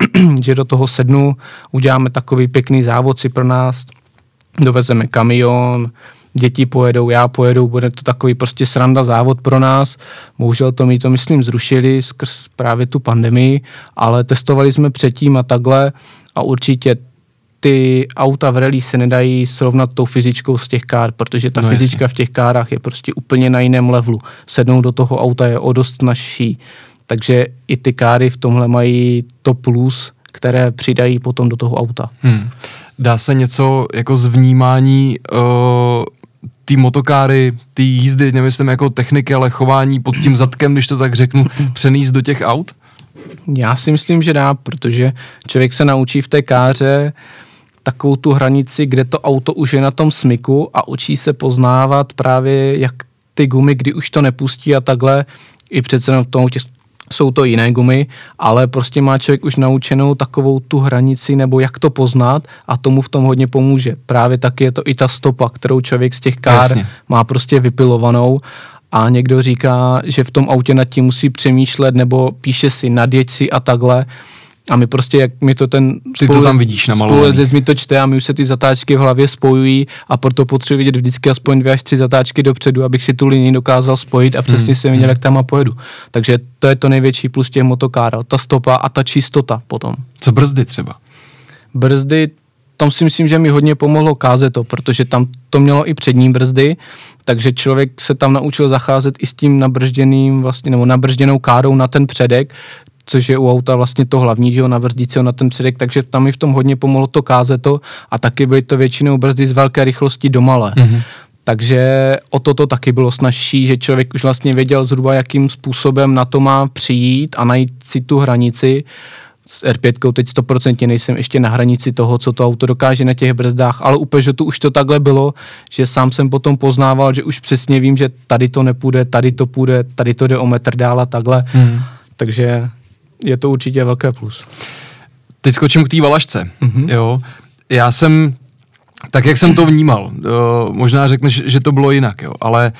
[CLEARS THROAT] že do toho sednu, uděláme takový pěkný závod si pro nás, dovezeme kamion, děti pojedou, já pojedu, bude to takový prostě sranda závod pro nás. Bohužel to mi to, myslím, zrušili skrz právě tu pandemii, ale testovali jsme předtím a takhle a určitě ty auta v rally se nedají srovnat tou fyzičkou z těch kár, protože ta no fyzička jasně. v těch kárách je prostě úplně na jiném levelu. Sednout do toho auta je o dost naší, takže i ty káry v tomhle mají to plus, které přidají potom do toho auta. Hmm. Dá se něco jako z vnímání uh, ty motokáry, ty jízdy, nemyslím jako techniky, ale chování pod tím zadkem, když to tak řeknu, [LAUGHS] přenést do těch aut? Já si myslím, že dá, protože člověk se naučí v té káře takovou tu hranici, kde to auto už je na tom smyku a učí se poznávat právě, jak ty gumy, kdy už to nepustí a takhle, i přece v tom autě jsou to jiné gumy, ale prostě má člověk už naučenou takovou tu hranici nebo jak to poznat a tomu v tom hodně pomůže. Právě tak je to i ta stopa, kterou člověk z těch kár Jasně. má prostě vypilovanou a někdo říká, že v tom autě nad tím musí přemýšlet nebo píše si nadjeď si a takhle. A my prostě, jak mi to ten... Ty to tam vidíš na mi to čte a mi už se ty zatáčky v hlavě spojují a proto potřebuji vidět vždycky aspoň dvě až tři zatáčky dopředu, abych si tu linii dokázal spojit a přesně hmm. jsem viděl, hmm. jak tam a pojedu. Takže to je to největší plus těch motokár, ta stopa a ta čistota potom. Co brzdy třeba? Brzdy, tam si myslím, že mi hodně pomohlo to, protože tam to mělo i přední brzdy, takže člověk se tam naučil zacházet i s tím nabržděným vlastně, nebo nabržděnou károu na ten předek, což je u auta vlastně to hlavní, že jo, nabrzdit se na ten předek, takže tam mi v tom hodně pomohlo to kázeto a taky byly to většinou brzdy z velké rychlosti do malé. Mm-hmm. Takže o toto taky bylo snažší, že člověk už vlastně věděl zhruba, jakým způsobem na to má přijít a najít si tu hranici. S R5 teď 100% nejsem ještě na hranici toho, co to auto dokáže na těch brzdách, ale úplně, že tu už to takhle bylo, že sám jsem potom poznával, že už přesně vím, že tady to nepůjde, tady to půjde, tady to jde o metr dál a takhle. Hmm. Takže je to určitě velké plus. Teď skočím k té valašce. Mm-hmm. Jo. Já jsem, tak jak jsem to vnímal, uh, možná řekneš, že to bylo jinak, jo, ale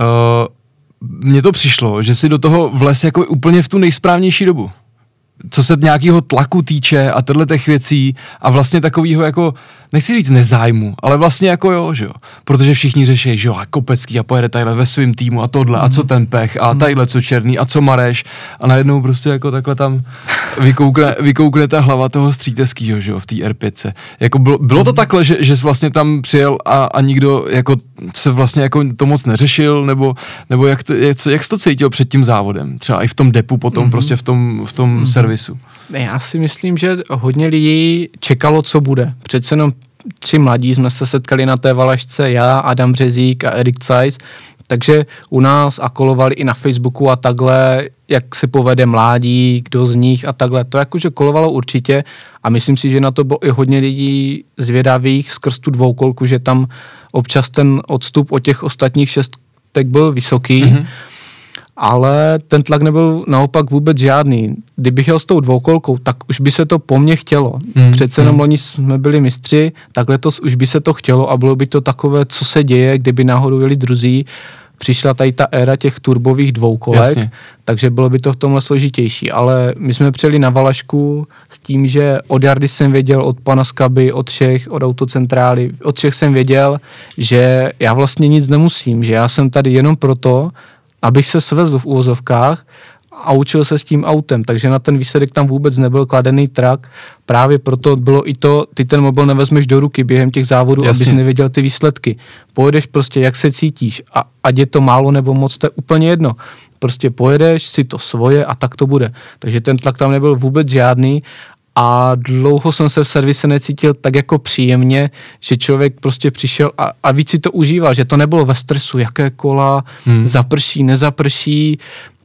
uh, mně to přišlo, že si do toho vles jako úplně v tu nejsprávnější dobu co se nějakého tlaku týče a tyhle těch věcí a vlastně takového jako, nechci říct nezájmu, ale vlastně jako jo, že jo. Protože všichni řeší, že jo, a Kopecký a pojede tadyhle ve svém týmu a tohle a co mhm. ten pech a mhm. tadyhle co černý a co Mareš a najednou prostě jako takhle tam vykoukne, vykoukne ta hlava toho stříteskýho, že jo, v té R5. Jako bylo, bylo to mhm. takhle, že, že jsi vlastně tam přijel a, a nikdo jako se vlastně jako to moc neřešil, nebo, nebo jak, to, jak, jak jsi to cítil před tím závodem? Třeba i v tom depu potom, mm-hmm. prostě v tom, v tom mm-hmm. servisu. Já si myslím, že hodně lidí čekalo, co bude. Přece jenom tři mladí jsme se setkali na té valašce, já, Adam Březík a Erik Zeiss, takže u nás a kolovali i na Facebooku a takhle, jak se povede mládí, kdo z nich a takhle. To jakože kolovalo určitě a myslím si, že na to bylo i hodně lidí zvědavých skrz tu dvoukolku, že tam občas ten odstup od těch ostatních šestek byl vysoký. Mm-hmm ale ten tlak nebyl naopak vůbec žádný. Kdybych jel s tou dvoukolkou, tak už by se to po mně chtělo. Hmm. Přece jenom hmm. loni jsme byli mistři, tak letos už by se to chtělo a bylo by to takové, co se děje, kdyby náhodou jeli druzí. Přišla tady ta éra těch turbových dvoukolek, Jasně. takže bylo by to v tomhle složitější. Ale my jsme přijeli na Valašku s tím, že od Jardy jsem věděl, od pana Skaby, od všech, od autocentrály, od všech jsem věděl, že já vlastně nic nemusím, že já jsem tady jenom proto, abych se svezl v úvozovkách a učil se s tím autem, takže na ten výsledek tam vůbec nebyl kladený trak. Právě proto bylo i to, ty ten mobil nevezmeš do ruky během těch závodů, Jasně. abys nevěděl ty výsledky. Pojedeš prostě, jak se cítíš a ať je to málo nebo moc, to je úplně jedno. Prostě pojedeš si to svoje a tak to bude. Takže ten tlak tam nebyl vůbec žádný a dlouho jsem se v servise necítil tak jako příjemně, že člověk prostě přišel a, a víc si to užíval, že to nebylo ve stresu, jaké kola, hmm. zaprší, nezaprší,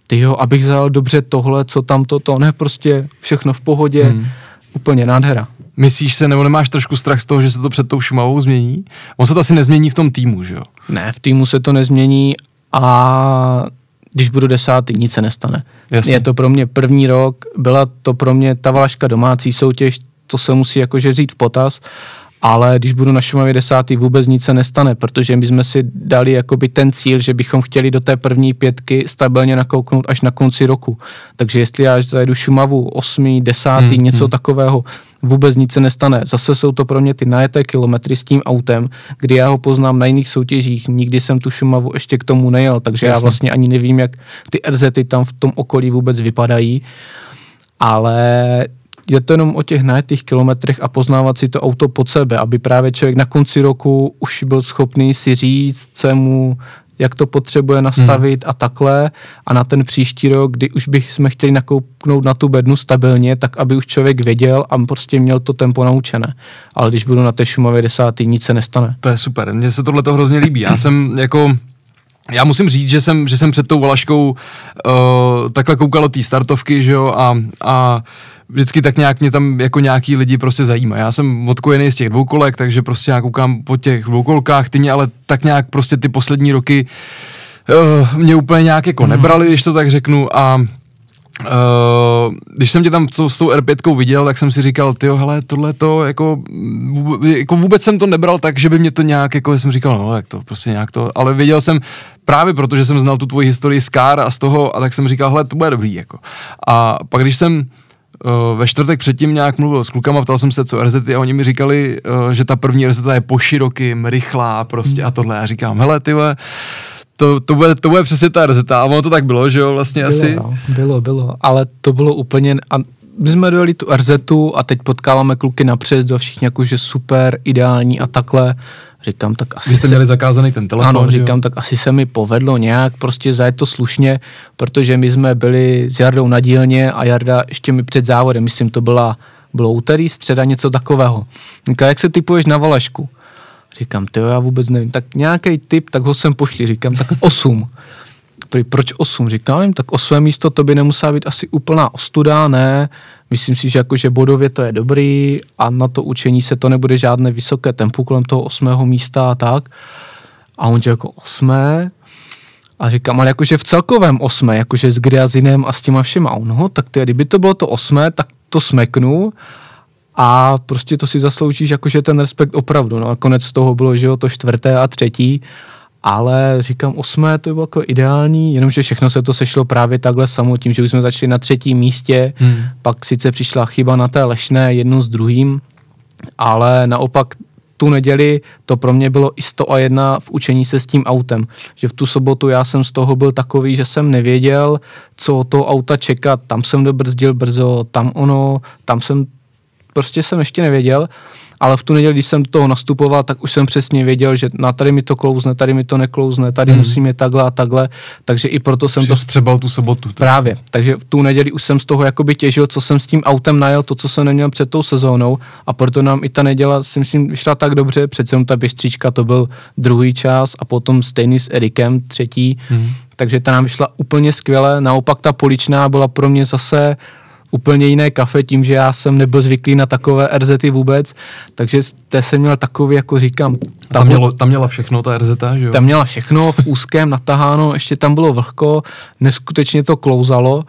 tyjo, abych vzal dobře tohle, co tam toto, ne, prostě všechno v pohodě, hmm. úplně nádhera. Myslíš se, nebo nemáš trošku strach z toho, že se to před tou Šumavou změní? On se to asi nezmění v tom týmu, že jo? Ne, v týmu se to nezmění a když budu desátý, nic se nestane. Jasně. Je to pro mě první rok, byla to pro mě ta Valaška domácí soutěž, to se musí jakože říct v potaz, ale když budu na Šumavě desátý, vůbec nic se nestane, protože my jsme si dali jakoby ten cíl, že bychom chtěli do té první pětky stabilně nakouknout až na konci roku. Takže jestli já zajedu Šumavu osmý, desátý, hmm, něco hmm. takového, vůbec nic se nestane. Zase jsou to pro mě ty najeté kilometry s tím autem, kdy já ho poznám na jiných soutěžích. Nikdy jsem tu Šumavu ještě k tomu nejel, takže Jasně. já vlastně ani nevím, jak ty RZty tam v tom okolí vůbec vypadají. Ale je to jenom o těch najetých kilometrech a poznávat si to auto pod sebe, aby právě člověk na konci roku už byl schopný si říct, co je mu jak to potřebuje nastavit hmm. a takhle. A na ten příští rok, kdy už bychom chtěli nakouknout na tu bednu stabilně, tak aby už člověk věděl a prostě měl to tempo naučené. Ale když budu na té Šumavě desátý, nic se nestane. To je super, mně se tohle to hrozně líbí. Já jsem jako já musím říct, že jsem, že jsem před tou Valaškou uh, takhle koukal od té startovky, že jo, a, a vždycky tak nějak mě tam jako nějaký lidi prostě zajímá. Já jsem odkojený z těch dvoukolek, takže prostě já koukám po těch dvoukolkách, ty mě ale tak nějak prostě ty poslední roky uh, mě úplně nějak jako mm. nebrali, když to tak řeknu a Uh, když jsem tě tam s tou R5 viděl, tak jsem si říkal, ty hele, tohle to, jako, jako vůbec jsem to nebral tak, že by mě to nějak, jako jsem říkal, no, jak to, prostě nějak to, ale věděl jsem právě protože jsem znal tu tvoji historii z Car a z toho, a tak jsem říkal, hele, to bude dobrý, jako. A pak když jsem ve čtvrtek předtím nějak mluvil s klukama, ptal jsem se, co RZ a oni mi říkali, že ta první RZ je po širokým, rychlá prostě a tohle. Já říkám, hele, ty to, to, bude, to bude přesně ta RZ a ono to tak bylo, že jo, vlastně bylo, asi. No, bylo, bylo, ale to bylo úplně, a my jsme dojeli tu RZ a teď potkáváme kluky na do všichni jakože super, ideální a takhle. Říkám, tak asi Vy jste se... měli zakázaný ten telefon, Ano, říkám, jo? tak asi se mi povedlo nějak prostě zajet to slušně, protože my jsme byli s Jardou na dílně a Jarda ještě mi před závodem, myslím, to byla, bylo úterý, středa, něco takového. Říká, jak se typuješ na Valašku? Říkám, ty já vůbec nevím. Tak nějaký typ, tak ho sem pošli. Říkám, tak 8. Proč 8? Říkám, tak o své místo to by nemusela být asi úplná ostuda, ne. Myslím si, že jakože bodově to je dobrý a na to učení se to nebude žádné vysoké tempo kolem toho osmého místa a tak. A on jako osmé, a říkám, ale jakože v celkovém osmé, jakože s Griazinem a s těma všema. No, tak ty, kdyby to bylo to osmé, tak to smeknu a prostě to si zasloužíš jakože ten respekt opravdu. No a konec toho bylo, že jo, to čtvrté a třetí ale říkám, osmé to bylo jako ideální, jenomže všechno se to sešlo právě takhle samo, tím, že už jsme začali na třetím místě, hmm. pak sice přišla chyba na té lešné jednu s druhým, ale naopak tu neděli to pro mě bylo i 101 v učení se s tím autem. Že v tu sobotu já jsem z toho byl takový, že jsem nevěděl, co od toho auta čekat. Tam jsem dobrzdil brzo, tam ono, tam jsem prostě jsem ještě nevěděl ale v tu neděli, když jsem do toho nastupoval, tak už jsem přesně věděl, že na tady mi to klouzne, tady mi to neklouzne, tady hmm. musím je takhle a takhle, takže i proto jsem Jsi to... vstřebal tu sobotu. Právě, takže v tu neděli už jsem z toho jakoby těžil, co jsem s tím autem najel, to, co jsem neměl před tou sezónou a proto nám i ta neděla, si myslím, vyšla tak dobře, přece jenom ta běstříčka to byl druhý čas a potom stejný s Erikem, třetí, hmm. takže ta nám vyšla úplně skvěle, naopak ta poličná byla pro mě zase úplně jiné kafe tím, že já jsem nebyl zvyklý na takové RZty vůbec, takže té jsem měl takový, jako říkám. Tam, tam, mělo, tam měla všechno ta RZ, že jo? Tam měla všechno, v úzkém nataháno, ještě tam bylo vlhko, neskutečně to klouzalo,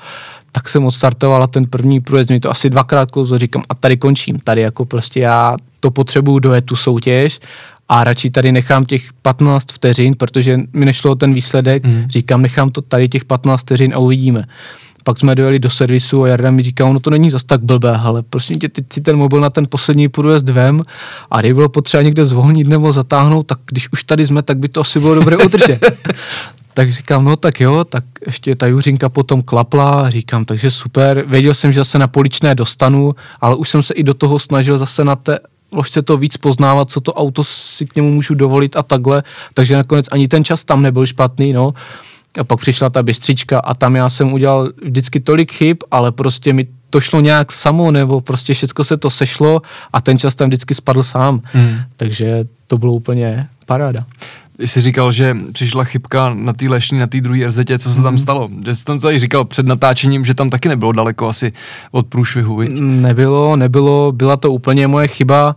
tak jsem odstartovala ten první průjezd, mi to asi dvakrát klouzlo, říkám a tady končím, tady jako prostě já to potřebuju dojet tu soutěž a radši tady nechám těch 15 vteřin, protože mi nešlo ten výsledek, mm. říkám, nechám to tady těch 15 vteřin a uvidíme. Pak jsme dojeli do servisu a Jarda mi říká, ono to není zas tak blbé, ale prosím tě, teď si ten mobil na ten poslední průjezd vem a kdyby bylo potřeba někde zvolnit nebo zatáhnout, tak když už tady jsme, tak by to asi bylo dobré udržet. [LAUGHS] tak říkám, no tak jo, tak ještě ta Juřinka potom klapla, říkám, takže super. Věděl jsem, že zase na poličné dostanu, ale už jsem se i do toho snažil zase na té ložce to víc poznávat, co to auto si k němu můžu dovolit a takhle, takže nakonec ani ten čas tam nebyl špatný, no. A pak přišla ta bystřička a tam já jsem udělal vždycky tolik chyb, ale prostě mi to šlo nějak samo, nebo prostě všechno se to sešlo a ten čas tam vždycky spadl sám. Hmm. Takže to bylo úplně paráda. Jsi říkal, že přišla chybka na té lešní, na té druhé RZ, co se tam hmm. stalo? Že jsi tam tady říkal před natáčením, že tam taky nebylo daleko asi od průšvihu, viď? Nebylo, nebylo, byla to úplně moje chyba.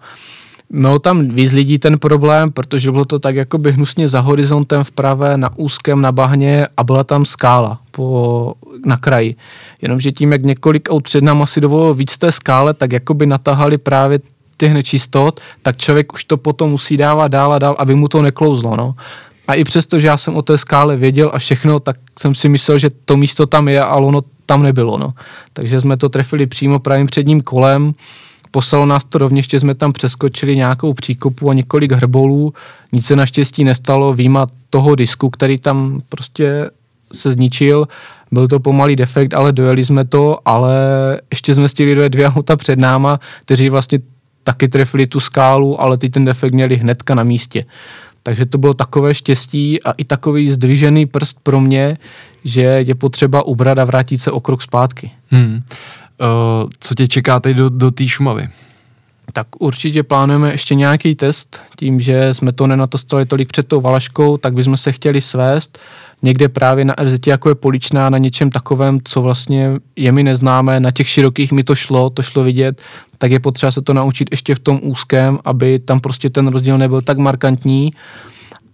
Mělo tam víc lidí ten problém, protože bylo to tak jakoby hnusně za horizontem v pravé, na úzkém, na bahně a byla tam skála po, na kraji. Jenomže tím, jak několik aut před náma si dovolilo víc té skále, tak jakoby natahali právě těch nečistot, tak člověk už to potom musí dávat dál a dál, aby mu to neklouzlo. No. A i přesto, že já jsem o té skále věděl a všechno, tak jsem si myslel, že to místo tam je, ale ono tam nebylo. No. Takže jsme to trefili přímo právě předním kolem Poslalo nás to rovněž, že jsme tam přeskočili nějakou příkopu a několik hrbolů. Nic se naštěstí nestalo, výjima toho disku, který tam prostě se zničil. Byl to pomalý defekt, ale dojeli jsme to, ale ještě jsme stihli dojet dvě auta před náma, kteří vlastně taky trefili tu skálu, ale ty ten defekt měli hnedka na místě. Takže to bylo takové štěstí a i takový zdvižený prst pro mě, že je potřeba ubrat a vrátit se o krok zpátky. Hmm. Uh, co tě čeká teď do, do té Šumavy? Tak určitě plánujeme ještě nějaký test, tím, že jsme to nenatostovali tolik před tou Valaškou, tak bychom se chtěli svést někde právě na RZ, jako je Poličná, na něčem takovém, co vlastně je mi neznámé, na těch širokých mi to šlo, to šlo vidět, tak je potřeba se to naučit ještě v tom úzkém, aby tam prostě ten rozdíl nebyl tak markantní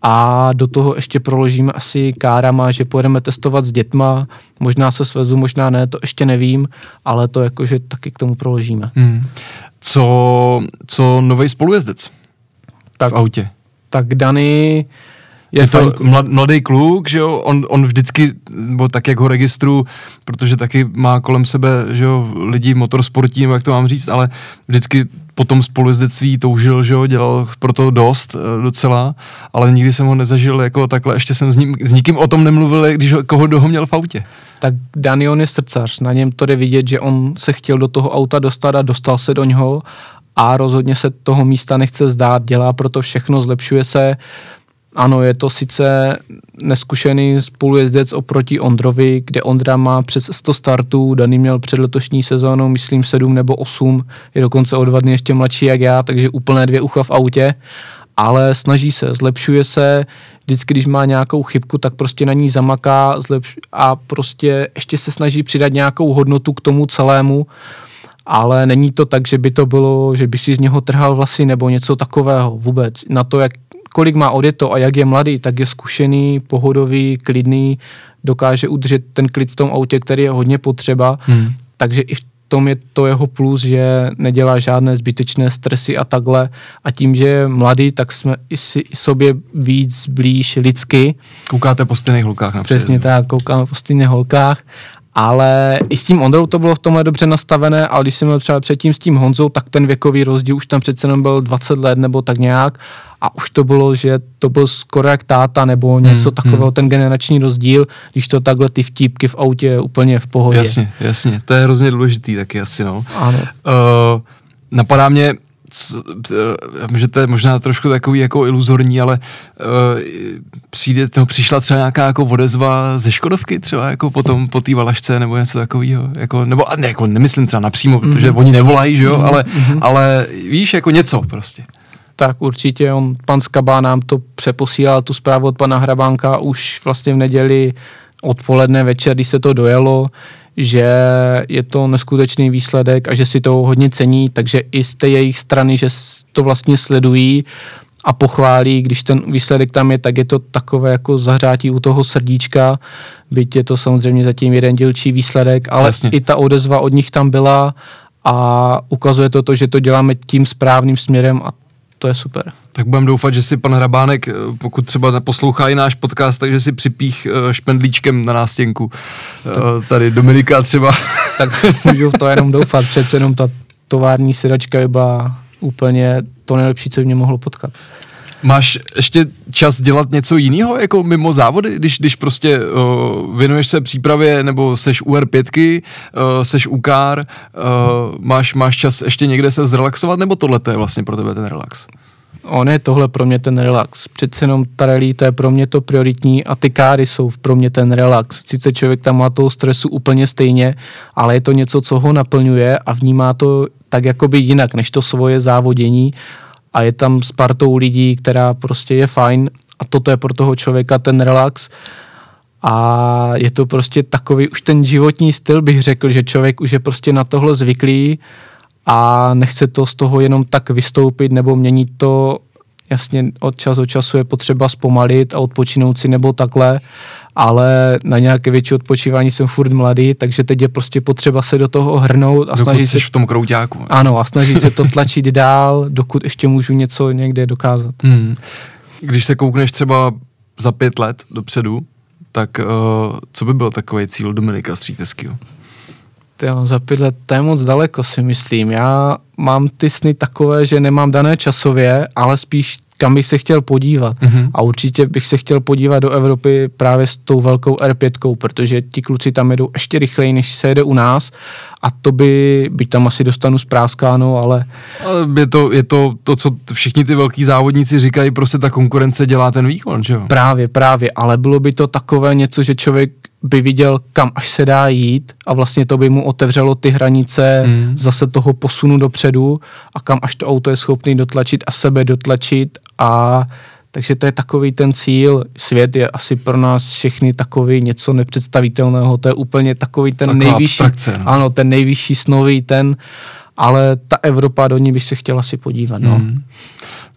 a do toho ještě proložíme asi kárama, že pojedeme testovat s dětma, možná se svezu, možná ne, to ještě nevím, ale to jakože taky k tomu proložíme. Hmm. Co, co nový spolujezdec tak, v autě? Tak Dany je, je to mlad, mladý kluk, že jo, on, on vždycky, bo tak jak ho registru, protože taky má kolem sebe, že jo, lidi motorsportí, jak to mám říct, ale vždycky po tom spolujezdectví toužil, že jo, dělal pro to dost eh, docela, ale nikdy jsem ho nezažil jako takhle, ještě jsem s, ním, s nikým o tom nemluvil, když ho, koho doho měl v autě. Tak Danion je srdcař, na něm to jde vidět, že on se chtěl do toho auta dostat a dostal se do něho a rozhodně se toho místa nechce zdát, dělá proto všechno, zlepšuje se, ano, je to sice neskušený spolujezdec oproti Ondrovi, kde Ondra má přes 100 startů, Daný měl před letošní sezónou, myslím, 7 nebo 8, je dokonce o dva dny ještě mladší jak já, takže úplné dvě ucha v autě, ale snaží se, zlepšuje se, vždycky, když má nějakou chybku, tak prostě na ní zamaká zlepš- a prostě ještě se snaží přidat nějakou hodnotu k tomu celému, ale není to tak, že by to bylo, že by si z něho trhal vlasy nebo něco takového vůbec. Na to, jak kolik má odjeto a jak je mladý, tak je zkušený, pohodový, klidný, dokáže udržet ten klid v tom autě, který je hodně potřeba. Hmm. Takže i v tom je to jeho plus, že nedělá žádné zbytečné stresy a takhle. A tím, že je mladý, tak jsme i, si, i sobě víc blíž lidsky. Koukáte po stejných holkách například. Přesně tak, koukáme po stejných holkách. Ale i s tím Ondrou to bylo v tomhle dobře nastavené, ale když jsem byl třeba předtím s tím Honzou, tak ten věkový rozdíl už tam přece jenom byl 20 let nebo tak nějak a už to bylo, že to byl skoro jak táta nebo něco hmm, takového, hmm. ten generační rozdíl, když to takhle ty vtípky v autě je úplně v pohodě. Jasně, jasně, to je hrozně důležitý taky asi, no. Ano. Uh, napadá mě, že to je možná trošku takový jako iluzorní, ale uh, přijde, no, přišla třeba nějaká jako odezva ze Škodovky třeba jako potom po té valašce nebo něco takového, jako, nebo ne, jako nemyslím třeba napřímo, mm-hmm. protože oni nevolají, že jo, mm-hmm. ale, mm-hmm. ale víš, jako něco prostě tak určitě on, pan Skaba nám to přeposílal, tu zprávu od pana Hrabánka už vlastně v neděli odpoledne večer, když se to dojelo, že je to neskutečný výsledek a že si to hodně cení, takže i z té jejich strany, že to vlastně sledují a pochválí, když ten výsledek tam je, tak je to takové jako zahřátí u toho srdíčka, byť je to samozřejmě zatím jeden dílčí výsledek, ale Jasně. i ta odezva od nich tam byla a ukazuje to to, že to děláme tím správným směrem a to je super. Tak budeme doufat, že si pan Hrabánek, eh, pokud třeba poslouchá i náš podcast, takže si připích eh, špendlíčkem na nástěnku. Eh, tady Dominika třeba. [LAUGHS] Tak [LAUGHS] můžu v to jenom doufat, přece jenom ta tovární sedačka by byla úplně to nejlepší, co by mě mohlo potkat. Máš ještě čas dělat něco jiného, jako mimo závody, když, když prostě uh, věnuješ se přípravě, nebo seš u R5, uh, seš u kár, uh, máš, máš čas ještě někde se zrelaxovat, nebo tohle je vlastně pro tebe ten relax? On je tohle pro mě ten relax. Přece jenom ta rally, to je pro mě to prioritní a ty káry jsou pro mě ten relax. Sice člověk tam má toho stresu úplně stejně, ale je to něco, co ho naplňuje a vnímá to tak jakoby jinak, než to svoje závodění a je tam s partou lidí, která prostě je fajn a toto je pro toho člověka ten relax. A je to prostě takový už ten životní styl, bych řekl, že člověk už je prostě na tohle zvyklý a nechce to z toho jenom tak vystoupit nebo měnit to, jasně od čas od času je potřeba zpomalit a odpočinout si nebo takhle, ale na nějaké větší odpočívání jsem furt mladý, takže teď je prostě potřeba se do toho hrnout a dokud snažit se... v tom krouťáku. Ano, a snažit se to tlačit [LAUGHS] dál, dokud ještě můžu něco někde dokázat. Hmm. Když se koukneš třeba za pět let dopředu, tak uh, co by byl takový cíl Dominika Stříteského? za pět let to je moc daleko si myslím. Já mám ty sny takové, že nemám dané časově, ale spíš kam bych se chtěl podívat. Mm-hmm. A určitě bych se chtěl podívat do Evropy právě s tou velkou R5, protože ti kluci tam jedou ještě rychleji, než se jede u nás. A to by, byť tam asi dostanu zpráskáno, ale... Je to, je to to, co všichni ty velký závodníci říkají, prostě ta konkurence dělá ten výkon, že jo? Právě, právě, ale bylo by to takové něco, že člověk by viděl, kam až se dá jít a vlastně to by mu otevřelo ty hranice mm. zase toho posunu dopředu a kam až to auto je schopný dotlačit a sebe dotlačit a takže to je takový ten cíl. Svět je asi pro nás všechny takový něco nepředstavitelného. To je úplně takový ten Taková nejvyšší, no. ano, ten nejvyšší snový ten, ale ta Evropa do ní bych se chtěla si podívat. No. Mm.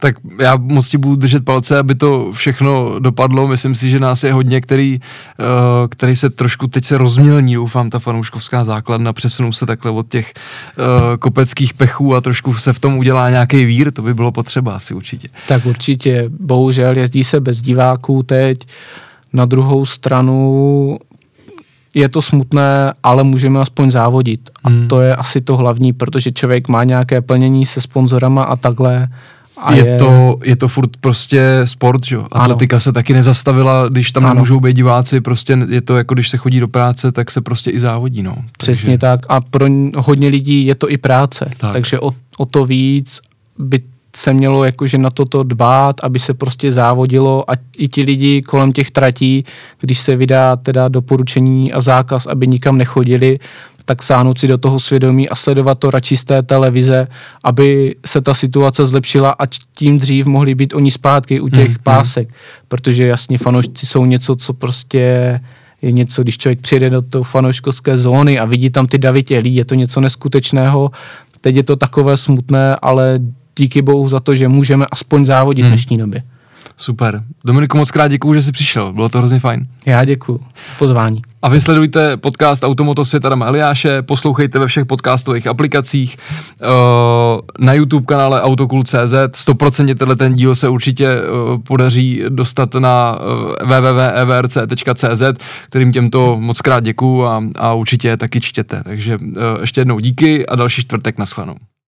Tak já moc ti budu držet palce, aby to všechno dopadlo. Myslím si, že nás je hodně, který, uh, který se trošku teď se rozmělní, doufám, ta fanouškovská základna, přesunou se takhle od těch uh, kopeckých pechů a trošku se v tom udělá nějaký vír, to by bylo potřeba asi určitě. Tak určitě, bohužel jezdí se bez diváků teď, na druhou stranu je to smutné, ale můžeme aspoň závodit. A hmm. to je asi to hlavní, protože člověk má nějaké plnění se sponzorama a takhle. A je, je, to, je to furt prostě sport, že jo? Atletika ano. se taky nezastavila, když tam ano. nemůžou být diváci, prostě je to jako když se chodí do práce, tak se prostě i závodí, no. Přesně Takže... tak a pro hodně lidí je to i práce, tak. takže o, o to víc by se mělo jakože na toto dbát, aby se prostě závodilo a i ti lidi kolem těch tratí, když se vydá teda doporučení a zákaz, aby nikam nechodili, tak sáhnout si do toho svědomí a sledovat to radši z té televize, aby se ta situace zlepšila a tím dřív mohli být oni zpátky u těch hmm, pásek, hmm. protože jasně fanoušci jsou něco, co prostě je něco, když člověk přijede do toho fanouškovské zóny a vidí tam ty davy tělí, je to něco neskutečného. Teď je to takové smutné, ale díky bohu za to, že můžeme aspoň závodit hmm. v dnešní době. Super. Dominiku, moc krát děkuju, že jsi přišel. Bylo to hrozně fajn. Já děkuju. Pozvání. A vy sledujte podcast Automoto světa Dama Eliáše, poslouchejte ve všech podcastových aplikacích, uh, na YouTube kanále Autokul.cz, 100% tenhle ten díl se určitě uh, podaří dostat na uh, www.evrc.cz, kterým těmto moc krát děkuju a, a určitě taky čtěte. Takže ještě jednou díky a další čtvrtek na shledanou.